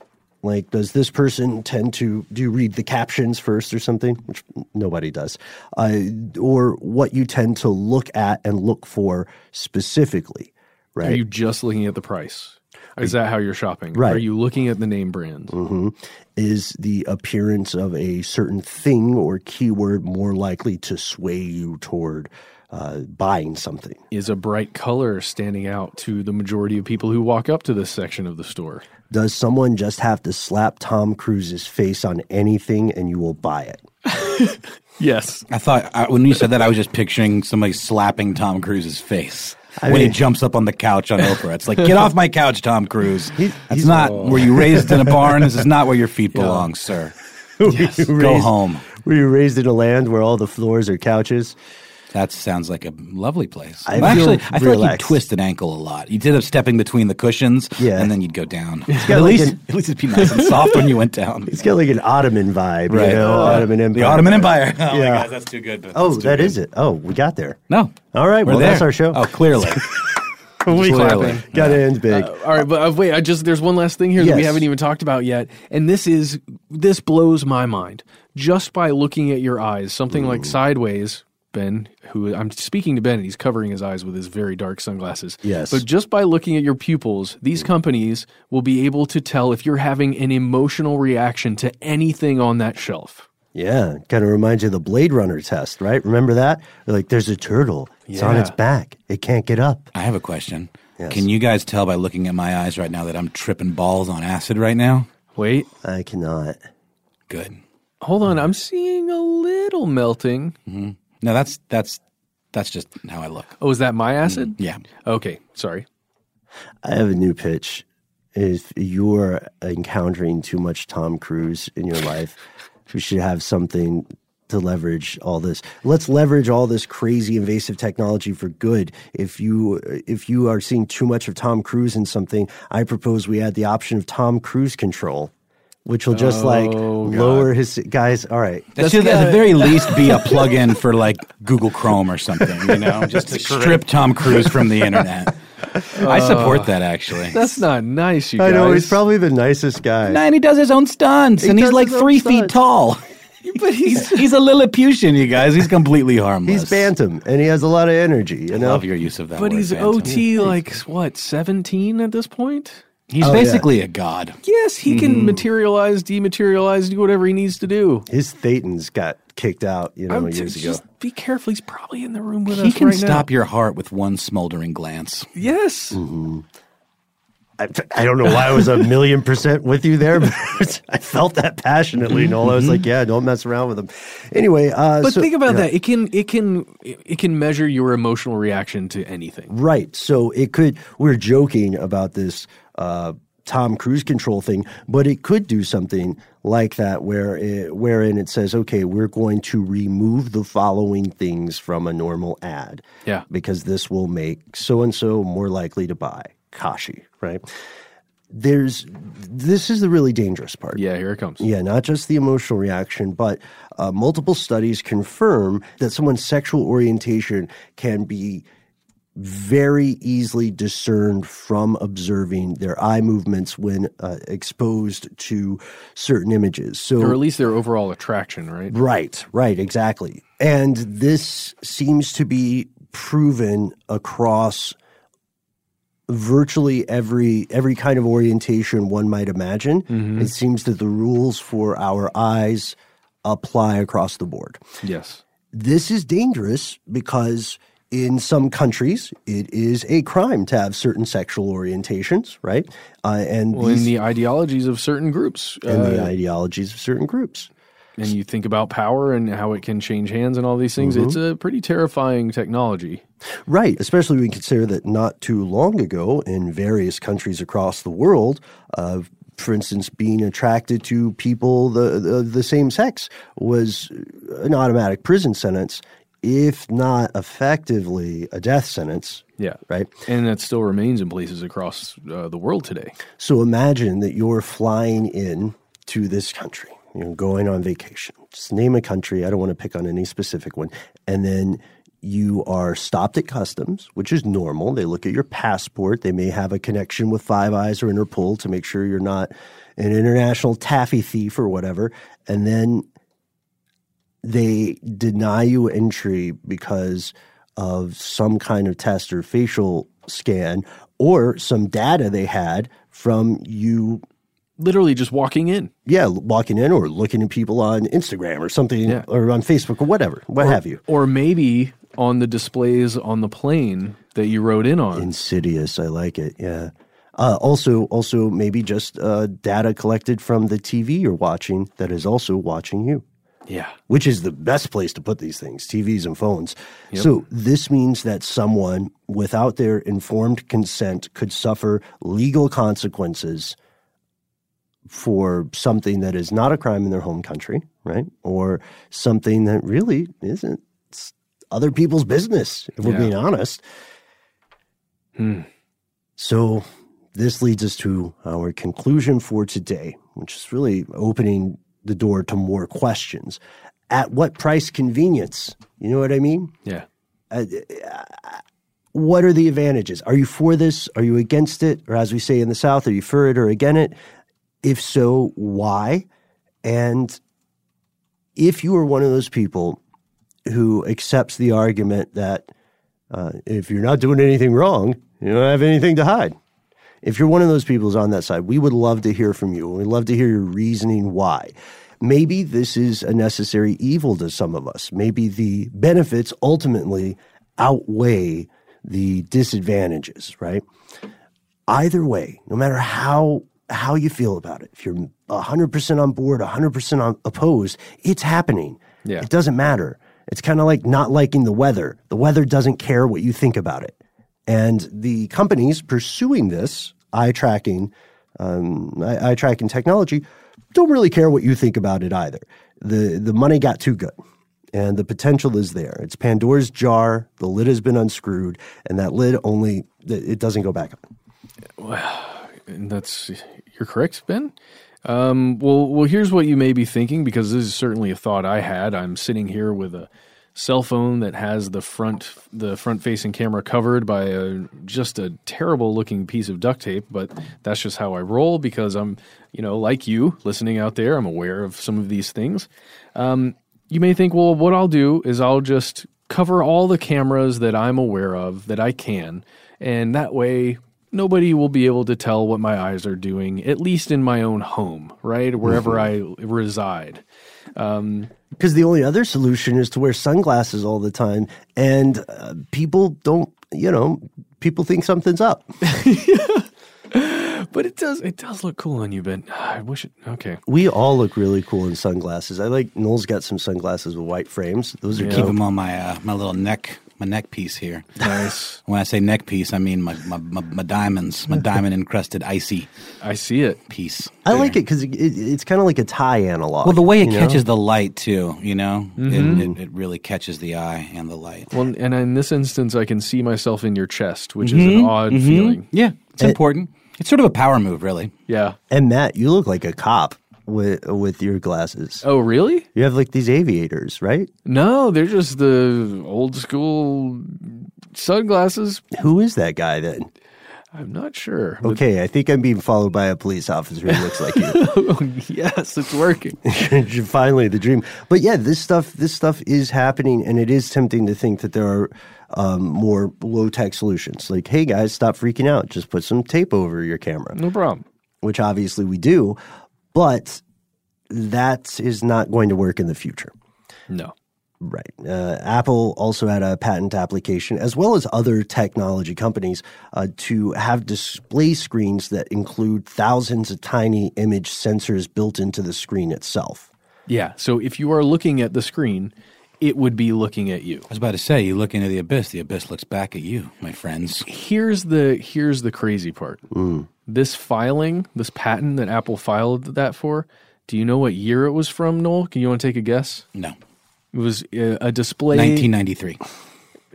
like does this person tend to do you read the captions first or something which nobody does uh, or what you tend to look at and look for specifically right
Are you just looking at the price? Is that how you're shopping?
Right.
Are you looking at the name brand?
hmm Is the appearance of a certain thing or keyword more likely to sway you toward uh, buying something?
Is a bright color standing out to the majority of people who walk up to this section of the store?
Does someone just have to slap Tom Cruise's face on anything and you will buy it? (laughs)
Yes.
I thought I, when you said that, I was just picturing somebody slapping Tom Cruise's face.
I
when he jumps up on the couch on Oprah, it's like, get off my couch, Tom Cruise. That's
he's-
not.
Oh.
Were you raised in a barn? This is not where your feet (laughs) belong, sir. (laughs)
Yes.
Go home.
Were you raised in a land where all the floors are couches?
That sounds like a lovely place.
I
Well,
feel
actually, I feel like you
relaxed.
twist an ankle a lot. You did up stepping between the cushions,
Yeah.
and then you'd go down. (laughs) at
like
least,
an-
at least it'd be nice and soft when you went down. (laughs)
It's got like an Ottoman vibe,
Right.
you know,
Uh,
Ottoman Empire.
the Ottoman Empire. (laughs) Oh my
Yeah.
God, that's too good.
Oh,
That's too
that
good.
is it. Oh, we got there.
No.
All right.
We're
well, that's our show.
Oh, clearly.
we
Clearly.
got to end big.
Uh, all right, but uh, wait, I just there's one last thing here that we haven't even talked about yet, and this is this blows my mind. Just by looking at your eyes, something like sideways, Ben, who I'm speaking to Ben, and he's covering his eyes with his very dark sunglasses.
Yes.
But just by looking at your pupils, these companies will be able to tell if you're having an emotional reaction to anything on that shelf.
Yeah, kind of reminds you of the Blade Runner test, right? Remember that? Like, there's a turtle. It's on its back. It can't get up.
I have a question.
Yes.
Can you guys tell by looking at my eyes right now that I'm tripping balls on acid right now?
Wait,
I cannot.
Good.
hold on, I'm seeing a little melting.
hmm No, that's that's that's just how I look.
Oh, is that my acid?
Mm, yeah.
Okay, sorry.
I have a new pitch. If you're encountering too much Tom Cruise in your life, we should have something to leverage all this. Let's leverage all this crazy invasive technology for good. If you if you are seeing too much of Tom Cruise in something, I propose we add the option of Tom Cruise control, which will just like
Oh, God.
lower his guys. All right,
That should at the very least be a plug-in for like Google Chrome or something, you know, (laughs) just to
correct.
strip Tom Cruise from the internet. (laughs) I support
Uh,
that actually.
That's not nice, you guys.
I know he's probably the nicest guy.
And he does his own stunts,
He
and he's like
his own
three feet tall. (laughs) but he's he's a Lilliputian, you guys. He's completely harmless.
He's bantam, and he has a lot of energy. You know,
love your use of that.
But
word,
he's
Phantom.
OT like what, 17 at this point?
He's
Oh,
basically a god.
Yes, he can materialize, dematerialize, do whatever he needs to do.
his thetans got kicked out. You know,
I'm
years
t-
ago.
Just be careful. He's probably in the room with
He
us He
can
right
stop
now.
your heart with one smoldering glance.
Yes.
Mm-hmm. I, I don't know why I was a million percent with you there, (laughs) but I felt that passionately, Noel. I was like, yeah, don't mess around with him. Anyway, uh,
But
so-
think about
yeah.
that. It can it can it can measure your emotional reaction to anything.
Right. So it could, we're joking about this uh, Tom Cruise control thing, but it could do something like that where it, wherein it says, okay, we're going to remove the following things from a normal ad.
Yeah.
Because this will make so and so more likely to buy. Kashi, right? There's, this is the really dangerous part.
Yeah, here it comes.
Yeah, not just the emotional reaction, but uh, multiple studies confirm that someone's sexual orientation can be very easily discerned from observing their eye movements when uh, exposed to certain images. So,
Or at least their overall attraction, right?
Right, right, exactly. And this seems to be proven across virtually every every kind of orientation one might imagine.
Mhm.
It seems that the rules for our eyes apply across the board.
Yes.
This is dangerous because in some countries it is a crime to have certain sexual orientations, right? Uh, and
Well, in the ideologies of certain groups.
and the
uh,
ideologies of certain groups.
and you think about power and how it can change hands and all these things.
Mhm.
It's a pretty terrifying technology.
Right, especially when you consider that not too long ago in various countries across the world, uh, for instance, being attracted to people the, the the same sex was an automatic prison sentence, if not effectively a death sentence.
Yeah.
Right.
And that still remains in places across uh, the world today.
So imagine that you're flying in to this country, you know, going on vacation. Just name a country. I don't want to pick on any specific one. And then you are stopped at customs, which is normal. They look at your passport. They may have a connection with Five Eyes or Interpol to make sure you're not an international taffy thief or whatever. And then they deny you entry because of some kind of test or facial scan or some data they had from you
literally just walking in.
Yeah, walking in or looking at people on Instagram or something or on Facebook or whatever, what
Or-
have you.
Or maybe on the displays on the plane that you rode in on.
Insidious, I like it. Yeah. Uh, also, also maybe just uh, data collected from the TV you're watching that is also watching you.
Yeah.
Which is the best place to put these things, TVs and phones.
Yep.
So this means that someone without their informed consent could suffer legal consequences for something that is not a crime in their home country, right? Or something that really isn't other people's business, if we're being honest.
Hmm.
So this leads us to our conclusion for today, which is really opening the door to more questions. At what price convenience? You know what I mean?
Yeah.
Uh, what are the advantages? Are you for this? Are you against it? Or as we say in the South, are you for it or against it? If so, why? And if you are one of those people who accepts the argument that uh, if you're not doing anything wrong, you don't have anything to hide. If you're one of those people who's on that side, we would love to hear from you. We'd love to hear your reasoning why. Maybe this is a necessary evil to some of us. Maybe the benefits ultimately outweigh the disadvantages, right? Either way, no matter how how you feel about it, if you're 100% on board, 100% on, opposed, it's happening.
Yeah.
It doesn't matter. It's kind of like not liking the weather. The weather doesn't care what you think about it. And the companies pursuing this eye tracking, um, eye, eye tracking technology, don't really care what you think about it either. The the money got too good. And the potential is there. It's Pandora's jar. The lid has been unscrewed, and that lid only it doesn't go back up.
Well, that's you're correct, Ben. Um, well, well, here's what you may be thinking because this is certainly a thought I had. I'm sitting here with a cell phone that has the front the front facing camera covered by a just a terrible looking piece of duct tape, but that's just how I roll because I'm, you know, like you listening out there, I'm aware of some of these things. Um, you may think, well, what I'll do is I'll just cover all the cameras that I'm aware of that I can, and that way nobody will be able to tell what my eyes are doing, at least in my own home, right? Wherever
Mhm.
I reside. Um,
Because the only other solution is to wear sunglasses all the time, and uh, people don't, you know, people think something's up. (laughs)
but it does it does look cool on you, Ben. I wish it. Okay.
We all look really cool in sunglasses. I like Noel's got some sunglasses with white frames. Those are
keep them on my uh, my little neck my neck piece here.
Nice.
when I say neck piece, I mean my my, my, my diamonds, my (laughs) diamond encrusted icy.
I see it
piece.
I like it because it, it, it's kind of like a tie analog.
Well, the way it
you know?
catches the light too, you know,
Mhm.
it, it, it really catches the eye and the light.
Well, and in this instance, I can see myself in your chest, which is an
Mhm,
odd
mhm.
feeling.
Yeah, it's
And-
important. It's sort of a power move, really.
Yeah.
And Matt, you look like a cop with with your glasses.
Oh, really?
You have like these aviators, right?
No, they're just the old school sunglasses.
Who is that guy then?
I'm not sure.
Okay, I think I'm being followed by a police officer who looks like you. (laughs)
yes, it's working. (laughs)
Finally, the dream. But yeah, this stuff this stuff is happening, and it is tempting to think that there are um, more low tech solutions. Like, hey guys, stop freaking out. Just put some tape over your camera.
No problem.
Which obviously we do, but that is not going to work in the future.
No.
Right. Uh, Apple also had a patent application, as well as other technology companies, uh, to have display screens that include thousands of tiny image sensors built into the screen itself.
Yeah. So if you are looking at the screen, it would be looking at you.
I was about to say, you look into the abyss, the abyss looks back at you, my friends.
Here's the here's the crazy part. This filing, this patent that Apple filed that for, do you know what year it was from, Noel? Can you want to take a guess?
No.
It was uh, a display
1993.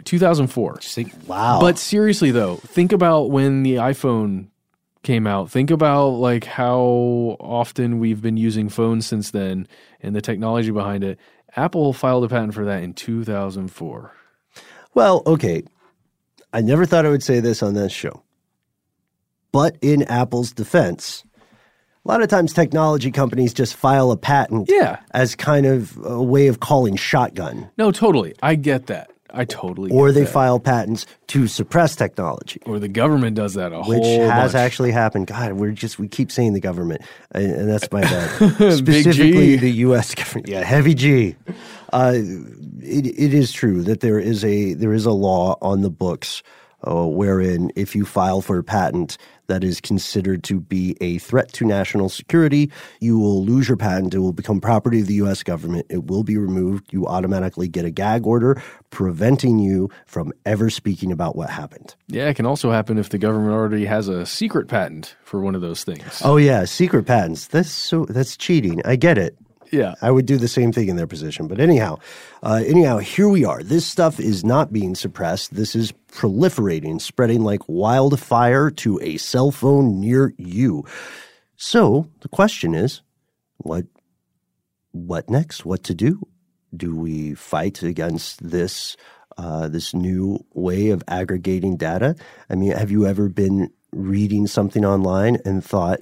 2004.
Wow.
But seriously though, think about when the iPhone came out. Think about like how often we've been using phones since then and the technology behind it. Apple filed a patent for that in 2004.
Well, okay. I never thought I would say this on this show. But in Apple's defense, a lot of times technology companies just file a patent
Yeah.
as kind of a way of calling shotgun.
No, totally. I get that. I totally
Or they
that.
file patents to suppress technology.
or the government does that a
which has
bunch.
actually happened. God, we're just we keep saying the government, and, and that's my bad. (laughs) Specifically, the U.S. (laughs) government. Yeah, heavy G. Uh, it, it is true that there is a there is a law on the books uh, wherein if you file for a patent that is considered to be a threat to national security, you will lose your patent. It will become property of the U.S. government. It will be removed. You automatically get a gag order preventing you from ever speaking about what happened.
Yeah, it can also happen if the government already has a secret patent for one of those things.
Oh yeah, secret patents. That's so that's cheating. I get it.
Yeah.
I would do the same thing in their position. But anyhow, uh, anyhow, here we are. This stuff is not being suppressed. This is proliferating, spreading like wildfire to a cell phone near you. So the question is, what what next? What to do? Do we fight against this uh, this new way of aggregating data? I mean, have you ever been reading something online and thought,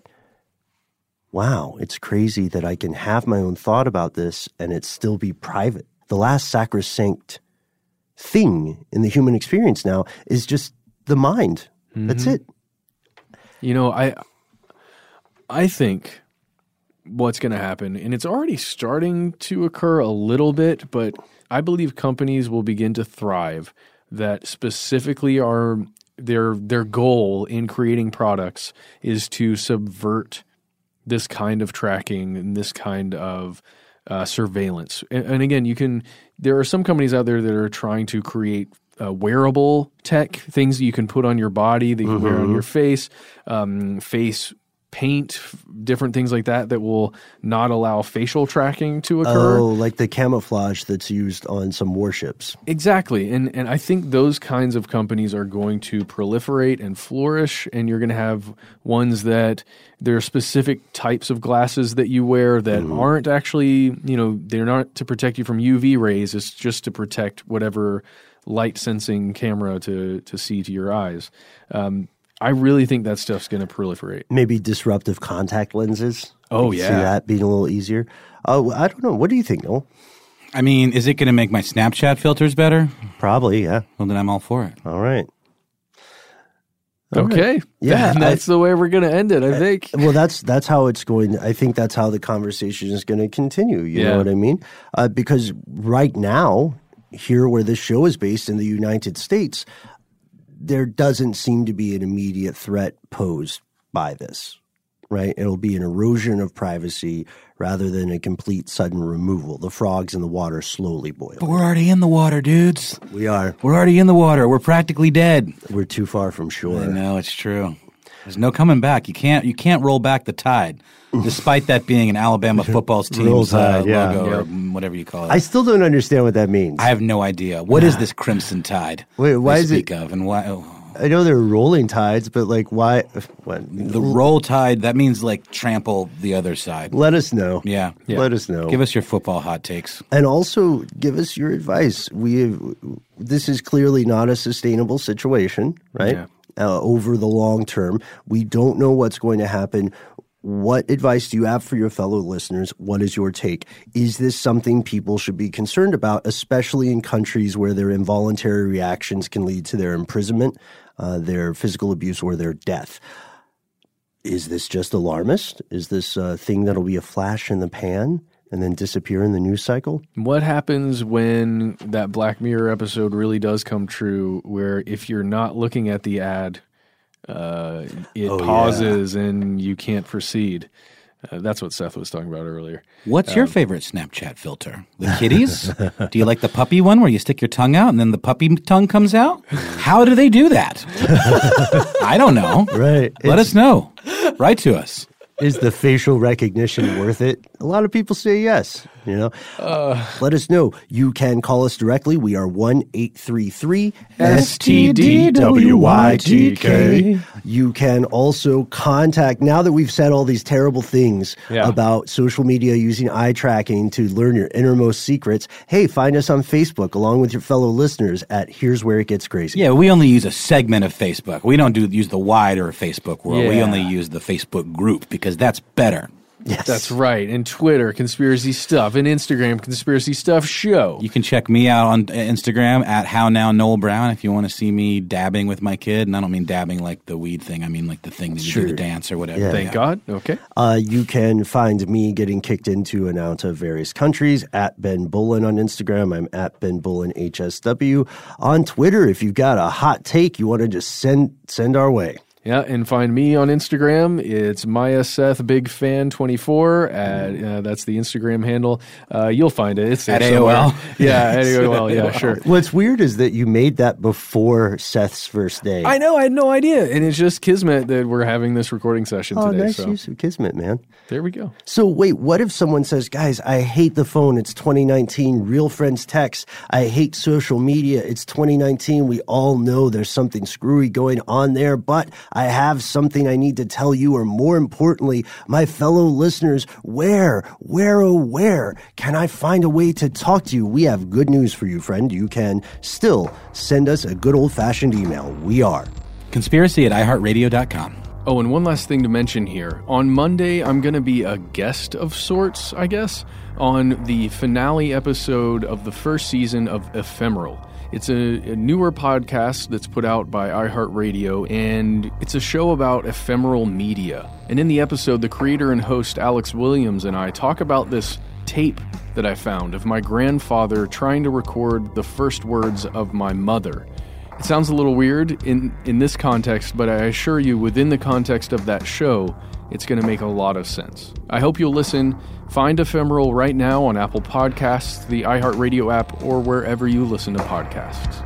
wow, it's crazy that I can have my own thought about this and it still be private. The last sacrosanct thing in the human experience now is just the mind. That's
Mhm.
it.
You know, I I think what's going to happen and it's already starting to occur a little bit, but I believe companies will begin to thrive that specifically are their their goal in creating products is to subvert this kind of tracking and this kind of uh, surveillance. And, and again, you can. There are some companies out there that are trying to create uh, wearable tech, things that you can put on your body, that you can wear on
Mhm.
your face, um, face paint, different things like that that will not allow facial tracking to occur.
Oh, like the camouflage that's used on some warships.
Exactly. And and I think those kinds of companies are going to proliferate and flourish and you're going to have ones that there are specific types of glasses that you wear that aren't actually, you know, they're not to protect you from UV rays, it's just to protect whatever light sensing camera to to see to your eyes. Um, I really think that stuff's going to proliferate.
Maybe disruptive contact lenses.
Oh,
I
yeah.
see that being a little easier. Oh, I don't know. What do you think, Noel?
I mean, is it going to make my Snapchat filters better?
Probably, yeah.
Well, then I'm all for it.
All right. All right.
Okay.
Yeah,
And that's the way we're going to end it, I think.
Well, that's that's how it's going. I think that's how the conversation is going to continue. You
Yeah.
know what I mean? Uh, because right now, here where this show is based in the United States, there doesn't seem to be an immediate threat posed by this. Right? It'll be an erosion of privacy rather than a complete sudden removal. The frogs in the water slowly boil.
But we're already in the water, dudes.
We are.
We're already in the water. We're practically dead.
We're too far from shore.
I know it's true. There's no coming back. You can't. You can't roll back the tide, despite that being an Alabama (laughs) football
Roll
team's uh,
Tide, yeah.
logo or whatever you call it.
I still don't understand what that means.
I have no idea. What is this crimson tide?
Wait, why is it-
of, and why? oh,
I know they're rolling tides, but like, why? What?
the roll tide. That means like trample the other side.
Let us know.
Yeah.
Let us know.
Give us your football hot takes.
and also give us your advice. We this is clearly not a sustainable situation, right?
Yeah.
Uh, over the long term, we don't know what's going to happen. What advice do you have for your fellow listeners? What is your take? Is this something people should be concerned about, especially in countries where their involuntary reactions can lead to their imprisonment, uh, their physical abuse, or their death? Is this just alarmist? Is this a thing that'll be a flash in the pan and then disappear in the news cycle?
What happens when that Black Mirror episode really does come true, where if you're not looking at the ad, uh, it
Oh, yeah.
pauses and you can't proceed? Uh, that's what Seth was talking about earlier.
What's your
Um,
favorite Snapchat filter? The kitties? do you like the puppy one where you stick your tongue out and then the puppy tongue comes out? How do they do that? (laughs) I don't know.
Right.
Let
It's-
us know. Write to us.
Is the facial recognition worth it? A lot of people say yes. You know,
Uh.
let us know. You can call us directly. We are one eight three three
STDWYTK.
You can also contact. Now that we've said all these terrible things
Yeah.
about social media using eye tracking to learn your innermost secrets, hey, find us on Facebook along with your fellow listeners at Here's Where It Gets Crazy.
Yeah, we only use a segment of Facebook. We don't do use the wider Facebook world. We only use the Facebook group because that's better.
Yes.
That's right. And Twitter, conspiracy stuff, and Instagram, conspiracy stuff show.
You can check me out on uh, Instagram at How Now Noel Brown if you want to see me dabbing with my kid. And I don't mean dabbing like the weed thing. I mean like the thing that you do
Sure.
the dance or whatever.
Yeah.
Thank
Yeah.
God. Okay.
Uh, you can find me getting kicked into and out of various countries at Ben Bowlin on Instagram. I'm at Ben Bowlin HSW on Twitter. If you've got a hot take you want to just send send our way.
Yeah, and find me on Instagram. It's Maya Seth Big Fan 24. At, uh, that's the Instagram handle. Uh, you'll find it. It's
At. AOL? (laughs)
Yeah, at AOL. Yeah, sure.
What's weird is that you made that before Seth's first day.
I know. I had no idea, and it's just kismet that we're having this recording session
Oh,
today.
nice
so
use of Kismet, man.
there we go.
So wait, what if someone says, "Guys, I hate the phone. It's 2019. Real friends text. I hate social media. It's 2019. We all know there's something screwy going on there, but I have something I need to tell you or more importantly, my fellow listeners, where, where oh where can I find a way to talk to you? We have good news for you, friend. You can still send us a good old-fashioned email. We are
Conspiracy at iHeartRadio.com.
Oh, and one last thing to mention here. On Monday, I'm going to be a guest of sorts, I guess, on the finale episode of the first season of Ephemeral. It's a, a newer podcast that's put out by iHeartRadio, and it's a show about ephemeral media. And in the episode, the creator and host Alex Williams and I talk about this tape that I found of my grandfather trying to record the first words of my mother. It sounds a little weird in, in this context, but I assure you, within the context of that show, it's going to make a lot of sense. I hope you'll listen. Find Ephemeral right now on Apple Podcasts, the iHeartRadio app, or wherever you listen to podcasts.